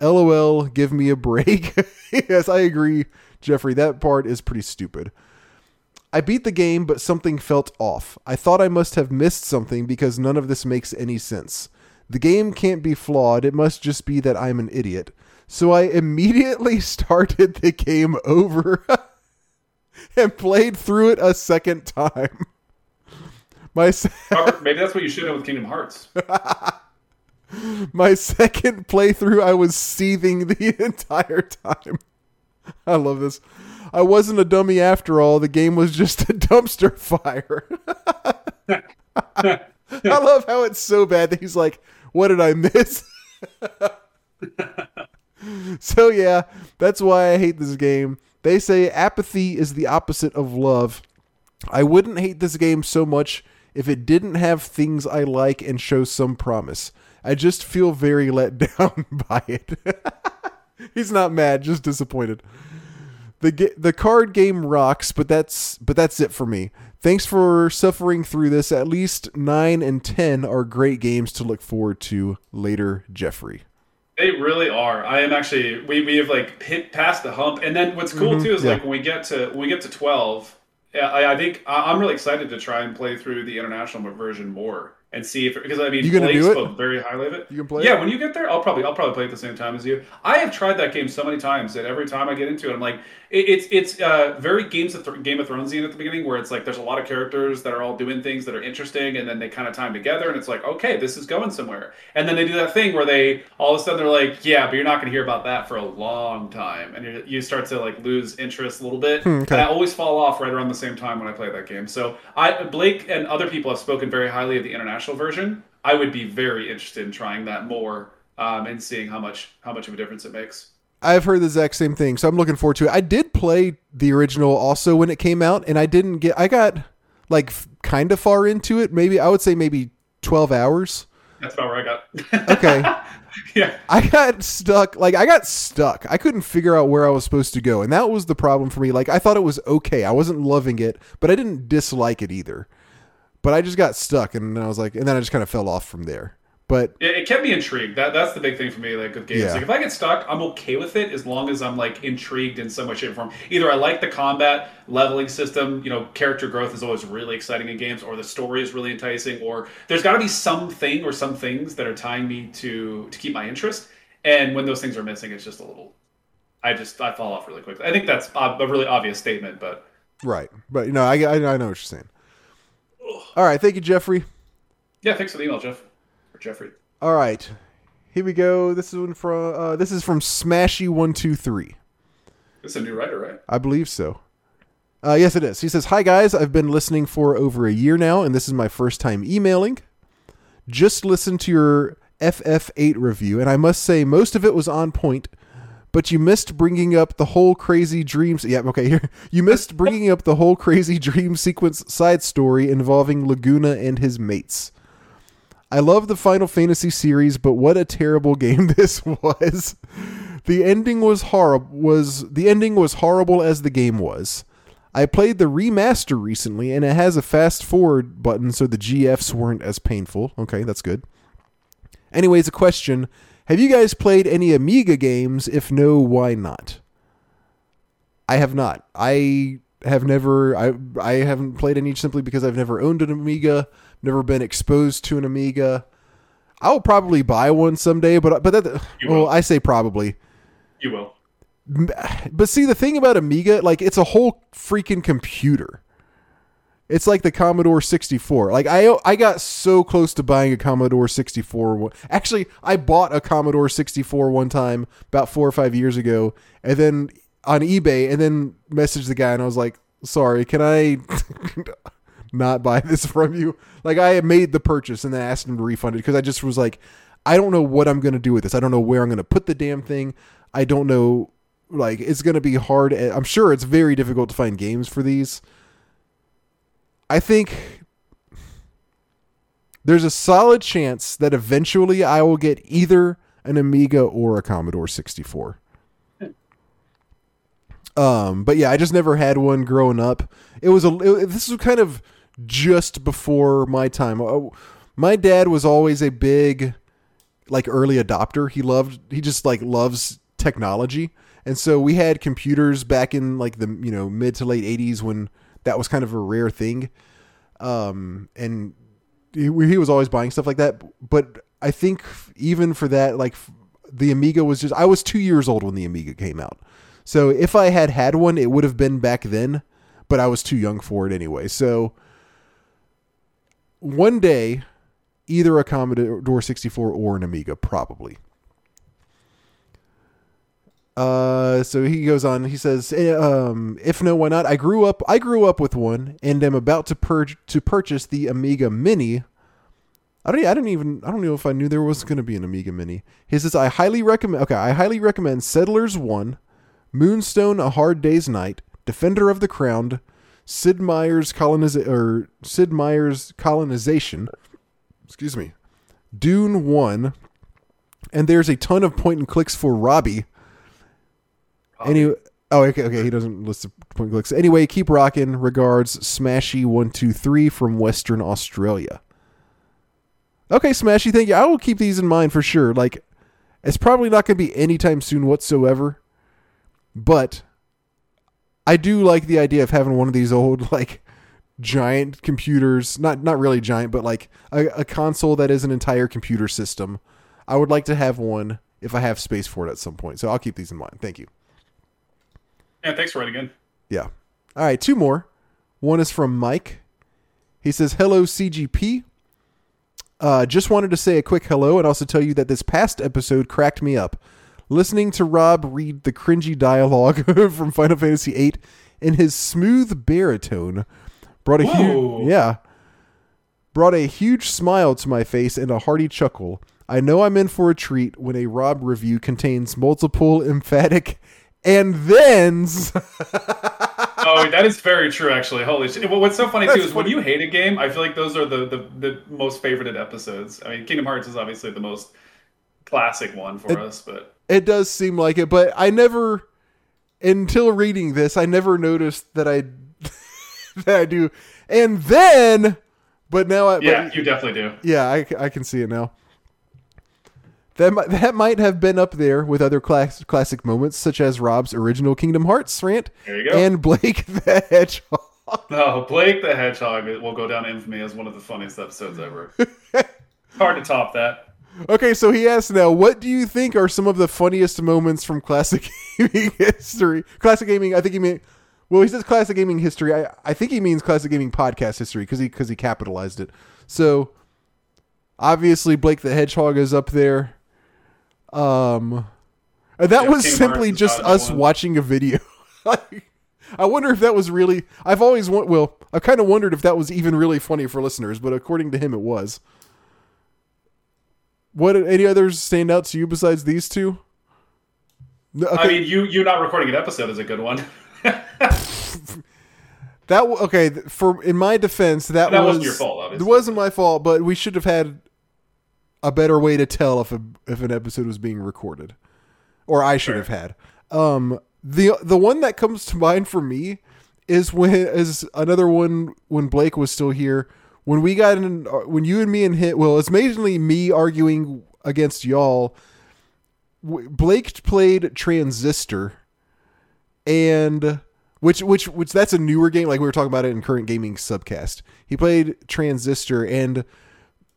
LOL, give me a break. yes, I agree, Jeffrey. That part is pretty stupid. I beat the game, but something felt off. I thought I must have missed something because none of this makes any sense. The game can't be flawed, it must just be that I'm an idiot. So I immediately started the game over and played through it a second time. My se- Robert, maybe that's what you should have with Kingdom Hearts. my second playthrough, I was seething the entire time. I love this. I wasn't a dummy after all. The game was just a dumpster fire. I love how it's so bad that he's like, "What did I miss?" so yeah, that's why I hate this game. They say apathy is the opposite of love. I wouldn't hate this game so much if it didn't have things I like and show some promise. I just feel very let down by it. He's not mad, just disappointed. The the card game rocks, but that's but that's it for me. Thanks for suffering through this. At least 9 and 10 are great games to look forward to later, Jeffrey. They really are. I am actually we, we have like hit past the hump, and then what's cool too is Mm-hmm. yeah. like when we get to when we get to twelve. yeah, I, I think I- I'm really excited to try and play through the international version more and see if because I mean You Blake spoke very highly of it. You can play Yeah, it? when you get there, I'll probably I'll probably play it at the same time as you. I have tried that game so many times that every time I get into it, I'm like, it, it's it's uh, very Games of Th- Game of Thronesian at the beginning, where it's like there's a lot of characters that are all doing things that are interesting, and then they kind of time together, and it's like, okay, this is going somewhere. And then they do that thing where they all of a sudden they're like, yeah, but you're not going to hear about that for a long time, and you you start to like lose interest a little bit. Hmm, okay. And I always fall off right around the same time when I play that game. So I Blake and other people have spoken very highly of the international version. I would be very interested in trying that more um, and seeing how much how much of a difference it makes. I've heard the exact same thing, so I'm looking forward to it. I did play the original also when it came out, and I didn't get. I got like kind of far into it. Maybe I would say maybe 12 hours. That's about where I got. Okay. yeah. I got stuck. Like I got stuck. I couldn't figure out where I was supposed to go, and that was the problem for me. Like I thought it was okay. I wasn't loving it, but I didn't dislike it either. But I just got stuck, and then I was like, and then I just kind of fell off from there. But It, it kept me intrigued. That that's the big thing for me, like with games. Yeah. Like if I get stuck, I'm okay with it as long as I'm like intrigued in some way, shape, or form. Either I like the combat leveling system, you know, character growth is always really exciting in games, or the story is really enticing, or there's got to be something or some things that are tying me to to keep my interest. And when those things are missing, it's just a little. I just I fall off really quickly. I think that's a, really obvious statement, but right, but you know, I I, I know what you're saying. All right, thank you, Jeffrey. yeah. Thanks for the email, Jeff or Jeffrey. All right, here we go. This is one from uh, this is from Smashy one two three. This is a new writer, right? I believe so. Uh, yes, it is. He says, Hi, guys. I've been listening for over a year now, and this is my first time emailing. Just listened to your FF8 review, and I must say, most of it was on point, but you missed bringing up the whole crazy dreams. Yeah, okay, here. You missed bringing up the whole crazy dream sequence side story involving Laguna and his mates. I love the Final Fantasy series, but what a terrible game this was. The ending was horrible was the ending was horrible as the game was. I played the remaster recently and it has a fast forward button so the GFs weren't as painful. Okay, that's good. Anyways, a question. Have you guys played any Amiga games? If no, why not? I have not. I have never I I haven't played any simply because I've never owned an Amiga, never been exposed to an Amiga. I will probably buy one someday, but but that well. I say probably. You will. But see, the thing about Amiga, like it's a whole freaking computer. It's like the Commodore 64. Like I I got so close to buying a Commodore 64. Actually, I bought a Commodore 64 one time about 4 or 5 years ago and then on eBay and then messaged the guy and I was like, "Sorry, can I not buy this from you?" Like I made the purchase and then asked him to refund it because I just was like, "I don't know what I'm going to do with this. I don't know where I'm going to put the damn thing. I don't know like it's going to be hard. Eh, I'm sure it's very difficult to find games for these." I think there's a solid chance that eventually I will get either an Amiga or a Commodore 64. Um, but yeah, I just never had one growing up. It was a it- this was kind of just before my time. Uh, My dad was always a big like early adopter. He loved he just like loves technology. And so we had computers back in like the, you know, mid to late 80s when that was kind of a rare thing. Um and he, he was always buying stuff like that, but I think even for that like the Amiga was just I was 2 years old when the Amiga came out. So if I had had one, it would have been back then, but I was too young for it anyway. So one day either a Commodore 64 or an Amiga probably. Uh, so he goes on. He says, eh, um, "If no, why not? I grew up. I grew up with one, and am about to purge to purchase the Amiga Mini. I don't. I didn't even. I don't know if I knew there was going to be an Amiga Mini. He says, I highly recommend. Okay, I highly recommend Settlers One, Moonstone: A Hard Days Knight, Defender of the Crown, Sid Meier's coloniza- or Sid Meier's colonization. Excuse me, Dune One, and there's a ton of point and clicks for Robbie." Anyway, oh, okay, okay. He doesn't list the point clicks. Anyway, keep rocking. Regards, Smashy one two three from Western Australia. Okay, Smashy, thank you. I will keep these in mind for sure. Like, it's probably not going to be anytime soon whatsoever, but I do like the idea of having one of these old like giant computers. Not not really giant, but like a, a console that is an entire computer system. I would like to have one if I have space for it at some point. So I'll keep these in mind. Thank you. Yeah, thanks for writing in. Yeah. All right, two more. One is from Mike. He says, "Hello CGP. Uh, just wanted to say a quick hello and also tell you that this past episode cracked me up. Listening to Rob read the cringy dialogue from Final Fantasy VIII in his smooth baritone brought a huge yeah brought a huge smile to my face and a hearty chuckle. I know I'm in for a treat when a Rob review contains multiple emphatic and thens. oh, that is very true, actually. Holy shit! What's so funny too That's is when you hate a game, I feel like those are the the, the most favorited episodes. I mean, Kingdom Hearts is obviously the most classic one for us, but It does seem like it, but I never, until reading this, I never noticed that I that I do. And then, but now I, yeah, but, you definitely do. yeah, I, I can see it now. That might, that might have been up there with other class, classic moments, such as Rob's original Kingdom Hearts rant There you go. and Blake the Hedgehog. No, Blake the Hedgehog will go down in infamy as one of the funniest episodes ever. Hard to top that. Okay, so he asks now, what do you think are some of the funniest moments from classic gaming history? Classic gaming, I think he mean, well, he says classic gaming history. I, I think he means classic gaming podcast history because he because he capitalized it. So obviously, Blake the Hedgehog is up there. Um, that Yeah, was simply just us one. watching a video. I wonder if that was really. I've always wa- well, I kind of wondered if that was even really funny for listeners, but according to him, it was. What any others stand out to you besides these two? No, I mean, you you not recording an episode is a good one. that okay. For in my defense, that, That was wasn't your fault, obviously. It wasn't my fault, but we should have had a better way to tell if a if an episode was being recorded, or I should Sure. have had. Um, the the one that comes to mind for me is when is another one when Blake was still here. When we got in, uh, when you and me and hit, well, it's mainly me arguing against y'all. Blake played Transistor, and which which which that's a newer game. Like we were talking about it in current gaming subcast. He played Transistor, and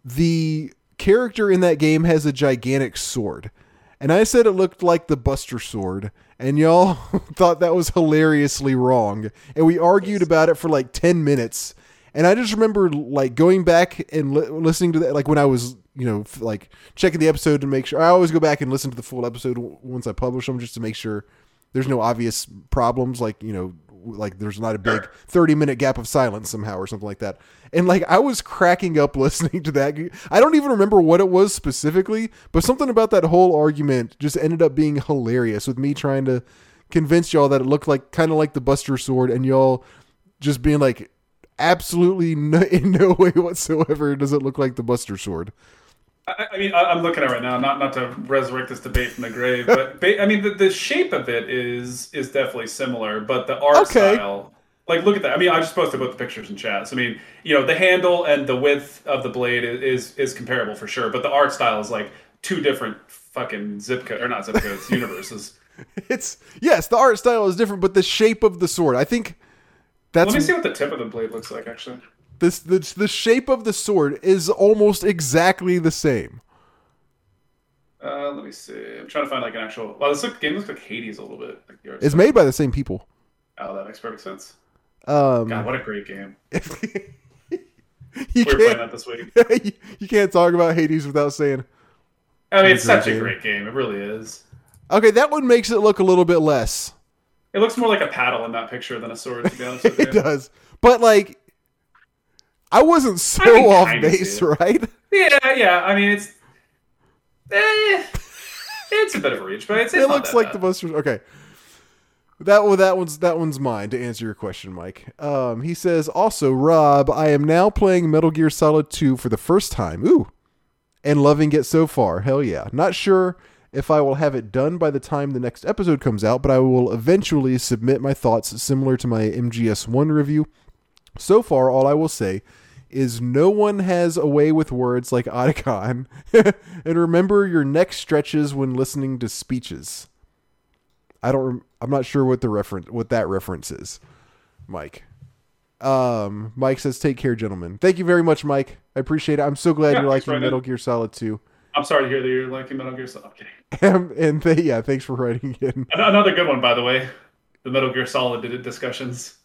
the character in that game has a gigantic sword. And I said it looked like the Buster Sword, and y'all thought that was hilariously wrong. And we argued about it for like 10 minutes. And I just remember like going back and li- listening to that, like when I was, you know, f- like checking the episode to make sure. I always go back and listen to the full episode w- once I publish them just to make sure there's no obvious problems, like, you know, like there's not a big 30 minute gap of silence somehow or something like that. And like I was cracking up listening to that. I don't even remember what it was specifically, but something about that whole argument just ended up being hilarious with me trying to convince y'all that it looked like kind of like the Buster Sword and y'all just being like absolutely no, in no way whatsoever does it look like the Buster Sword. I, I mean, I, I'm looking at it right now. Not not to resurrect this debate from the grave, but ba- I mean, the, the shape of it is is definitely similar, but the art Okay. style. Like, look at that. I mean, I just posted both the pictures in chat. So, I mean, you know, the handle and the width of the blade is is, is comparable for sure, but the art style is like two different fucking zip code or not zip codes, universes. It's yes, the art style is different, but the shape of the sword, I think that's Let me see what the tip of the blade looks like. Actually, this the, the shape of the sword is almost exactly the same. Uh, let me see. I'm trying to find like an actual. Well, this look, game looks like Hades a little bit. Like the It's made by the same people. Oh, that makes perfect sense. Um, God, what a great game. you We were playing can't that this week. you can't talk about Hades without saying I mean, it's such a game. great game. It really is. okay. That one makes it look a little bit less. It looks more like a paddle in that picture than a sword, to be honest with you. It does, but like, I wasn't so I mean, off base, right? Yeah, yeah. I mean, it's eh, it's a bit of a reach, but it's, it's it looks like bad. the most okay. That well, that one's that one's mine to answer your question, Mike. Um, he says also, Rob, I am now playing Metal Gear Solid 2 for the first time. Ooh, and loving it so far. Hell yeah! Not sure if I will have it done by the time the next episode comes out, but I will eventually submit my thoughts similar to my MGS1 review. So far, all I will say is no one has a way with words like Otacon. and remember your neck stretches when listening to speeches. I don't. Rem- I'm not sure what the reference, what that reference is, Mike. Um, Mike says, "Take care, gentlemen." Thank you very much, Mike. I appreciate it. I'm so glad Yeah, you're liking. Metal Gear Solid 2. I'm sorry to hear that you're liking Metal Gear Solid. I'm kidding. and th- yeah, thanks for writing in. Another good one, by the way. The Metal Gear Solid did- discussions.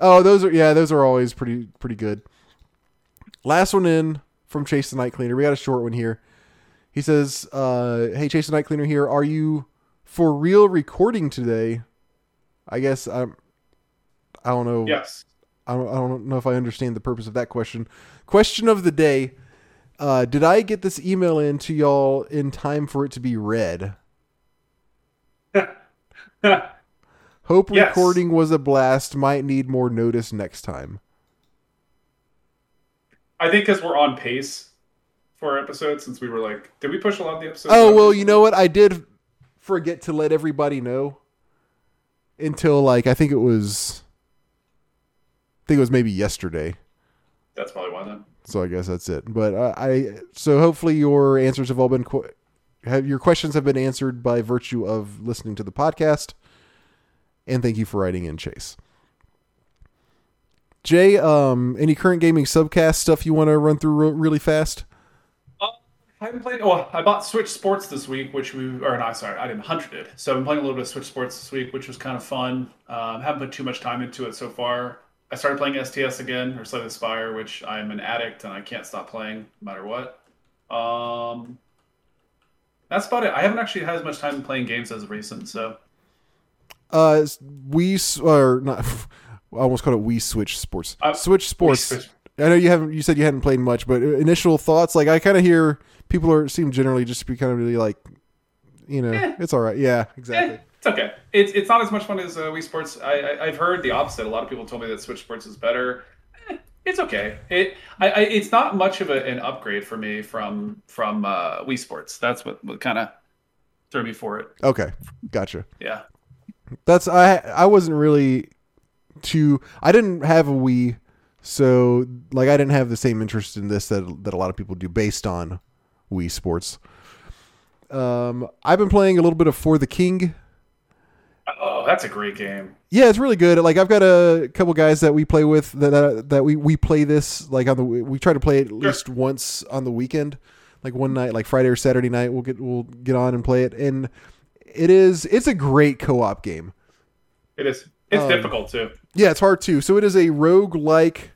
Oh, those are yeah, those are always pretty pretty good. Last one in from Chase the Night Cleaner. We got a short one here. He says, uh, "Hey, Chase the Night Cleaner here. Are you for real recording today?" I guess I'm. I don't know. Yes. I don't, I don't know if I understand the purpose of that question. Question of the day: uh, Did I get this email in to y'all in time for it to be read? Hope Yes. recording was a blast. Might need more notice next time. I think because we're on pace for our episodes, since we were like, did we push a lot of the episodes? Oh well, you know what? I did forget to let everybody know until like I think it was. I think it was maybe yesterday. That's probably why then. So I guess that's it. But uh, I so hopefully your answers have all been qu- have your questions have been answered by virtue of listening to the podcast. And thank you for writing in, Chase. Jay, um, any current gaming subcast stuff you want to run through re- really fast? Uh, I haven't played. Oh, I bought Switch Sports this week, which we or no, sorry, I didn't. Hunter did. So I've been playing a little bit of Switch Sports this week, which was kind of fun. Um, haven't put too much time into it so far. I started playing STS again, or Slay the Spire, which I am an addict and I can't stop playing no matter what. Um, that's about it. I haven't actually had as much time playing games as recent, so Uh, we or not. I almost called it. We switch sports. Uh, switch sports. Switch- I know you haven't. You said you hadn't played much, but initial thoughts. Like I kind of hear people are seem generally just to be kind of really like, you know, Eh. it's all right. Yeah, Eh, exactly. it's okay. It's it's not as much fun as uh, Wii Sports. I, I I've heard the opposite. A lot of people told me that Switch Sports is better. Eh, it's okay. It I, I it's not much of a, an upgrade for me from from uh, Wii Sports. That's what, what kind of threw me for it. Okay, gotcha. Yeah. That's I. I wasn't really too. I didn't have a Wii, so like I didn't have the same interest in this that that a lot of people do based on Wii Sports. Um, I've been playing a little bit of For the King. Oh, that's a great game. Yeah, it's really good. Like I've got a couple guys that we play with that that, that we we play this like on the we try to play it at least once on the weekend, like one night, like Friday or Saturday night. We'll get we'll get on and play it, and it is it's a great co-op game. It is. It's Um, difficult too. Yeah, it's hard too. So it is a rogue like.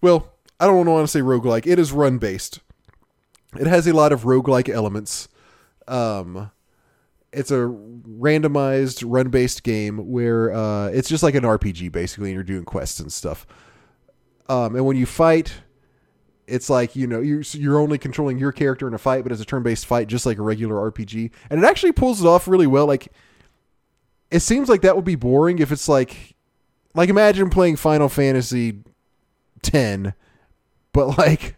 Well, I don't want to say rogue like. It is run based. It has a lot of roguelike elements. Um, it's a randomized run based game where uh, it's just like an RPG basically, and you're doing quests and stuff. Um, and when you fight, it's like you know you're you're only controlling your character in a fight, but it's a turn based fight, just like a regular RPG. And it actually pulls it off really well. Like it seems like that would be boring if it's like like imagine playing Final Fantasy 10 but like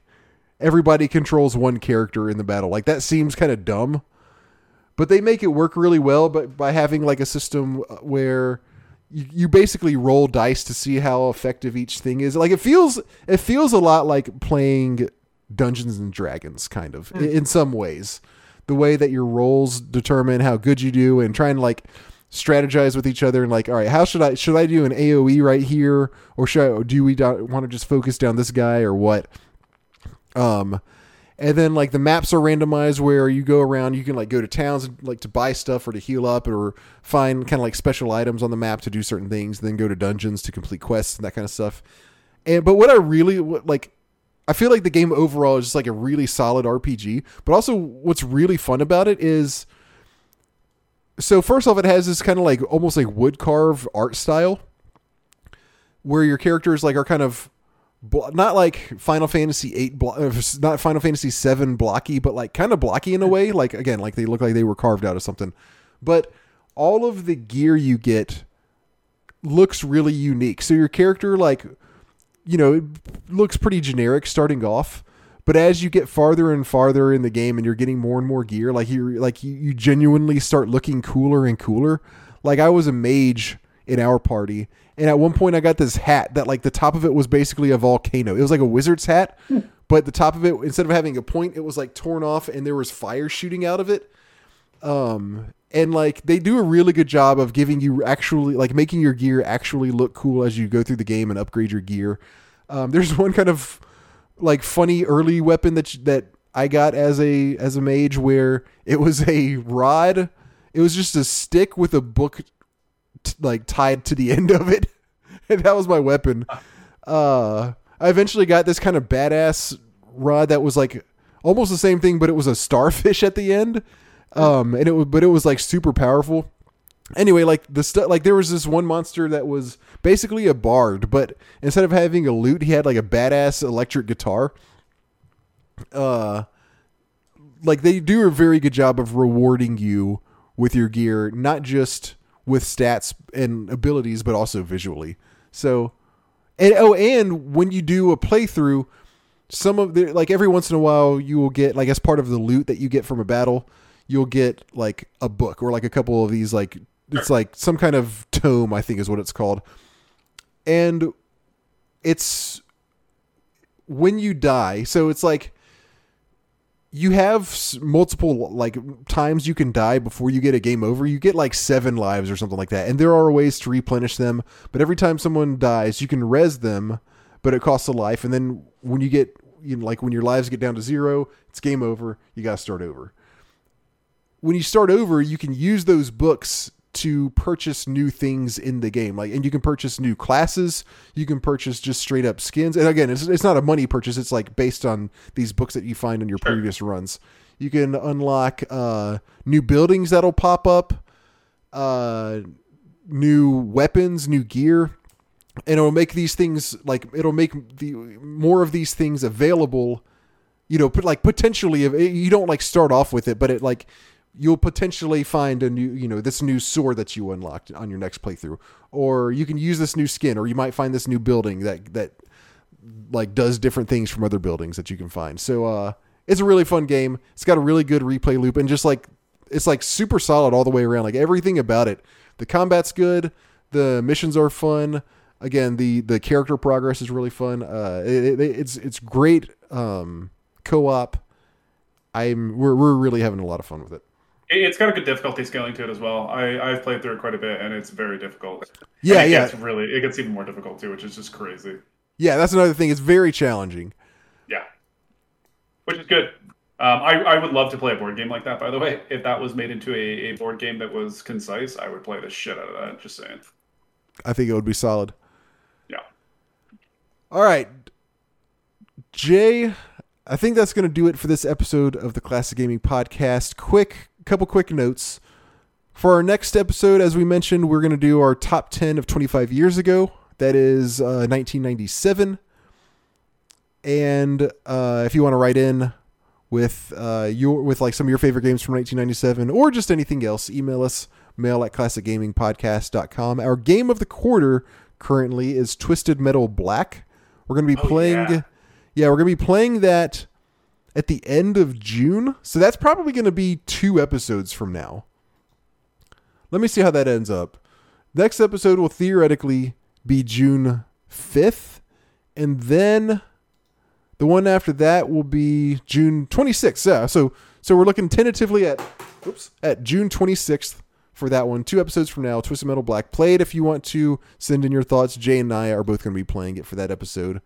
everybody controls one character in the battle. Like that seems kind of dumb. But they make it work really well but by having like a system uh, where you, you basically roll dice to see how effective each thing is. Like it feels it feels a lot like playing Dungeons and Dragons kind of in, in some ways. The way that your rolls determine how good you do and trying to like strategize with each other and like all right how should i should i do an aoe right here or should i do we do, want to just focus down this guy or what um And then like the maps are randomized where you go around, you can like go to towns like to buy stuff or to heal up or find kind of like special items on the map to do certain things, then go to dungeons to complete quests and that kind of stuff. And but what I really what, like I feel like the game overall is just like a really solid RPG, but also what's really fun about it is so first off it has this kind of like almost like wood carved art style where your characters like are kind of not like Final Fantasy 8 blo- uh, not Final Fantasy 7 blocky but like kind of blocky in a way. Like again like they look like they were carved out of something. But all of the gear you get looks really unique. So your character like you know it looks pretty generic starting off but as you get farther and farther in the game and you're getting more and more gear like you like you, you genuinely start looking cooler and cooler. Like I was a mage in our party and at one point I got this hat that like the top of it was basically a volcano. It was like a wizard's hat, but the top of it instead of having a point, it was like torn off and there was fire shooting out of it. Um and like they do a really good job of giving you actually like making your gear actually look cool as you go through the game and upgrade your gear. Um, there's one kind of like funny early weapon that that I got as a as a mage where it was a rod. It was just a stick with a book like tied to the end of it, and that was my weapon. Uh, I eventually got this kind of badass rod that was like almost the same thing, but it was a starfish at the end. Um, and it was, but it was like super powerful. Anyway, like the stuff, like there was this one monster that was basically a bard, but instead of having a lute, he had like a badass electric guitar. Uh, like they do a very good job of rewarding you with your gear, not just with stats and abilities, but also visually. So, and oh, and when you do a playthrough, some of the like every once in a while you will get like as part of the loot that you get from a battle, you'll get like a book or like a couple of these like it's like some kind of tome, I think is what it's called. And it's when you die, so it's like you have multiple like times you can die before you get a game over. You get like seven lives or something like that, and there are ways to replenish them. But every time someone dies, you can res them, but it costs a life. And then when you get you know, like when your lives get down to zero, it's game over. You got to start over. When you start over, you can use those books to purchase new things in the game. Like and you can purchase new classes. You can purchase just straight up skins. And again it's, it's not a money purchase. It's like based on these books that you find in your Sure. previous runs. You can unlock uh new buildings that'll pop up uh new weapons new gear. And it'll make these things like it'll make the more of these things available you know put like potentially you don't like start off with it but it like you'll potentially find a new you know this new sword that you unlocked on your next playthrough. Or you can use this new skin or you might find this new building that that like does different things from other buildings that you can find. So uh it's a really fun game. It's got a really good replay loop and just like it's like super solid all the way around. Like everything about it. The combat's good. The missions are fun. Again the the character progress is really fun. Uh it, it, it's it's great um co-op. I'm we're, we're really having a lot of fun with it It- It's got a good difficulty scaling to it as well. I, I've played through it quite a bit, and it's very difficult. yeah it yeah Gets really, it gets even more difficult too, which is just crazy. yeah that's another thing it's very challenging Yeah, which is good. Um, I, I would love to play a board game like that. By the way, if that was made into a, a board game that was concise, I would play the shit out of that. Just saying. i think it would be solid Yeah. all right jay i think that's going to do it for this episode of the classic gaming podcast quick couple quick notes. For our next episode as we mentioned we're going to do our top 10 of 25 years ago. That is uh, 1997 and uh, if you want to write in with uh, your with like some of your favorite games from 1997 or just anything else email us mail at classicgamingpodcast.com our game of the quarter currently is twisted metal black. We're going to be Oh, playing yeah. yeah we're going to be playing that at the end of june so that's probably going to be two episodes from now let me see how that ends up next episode will theoretically be june 5th and then the one after that will be June 26th. Yeah, so so we're looking tentatively at oops at June 26th for that one. Two episodes from now, Twisted Metal Black. Play it if you want to. Send in your thoughts. Jay and I are both going to be playing it for that episode.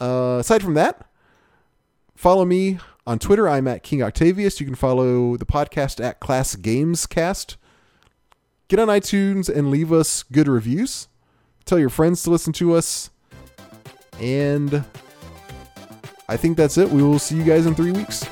Uh, aside from that, follow me on Twitter. I'm at King Octavius. You can follow the podcast at Class Games Cast. Get on iTunes and leave us good reviews. Tell your friends to listen to us. And I think that's it. We will see you guys in three weeks.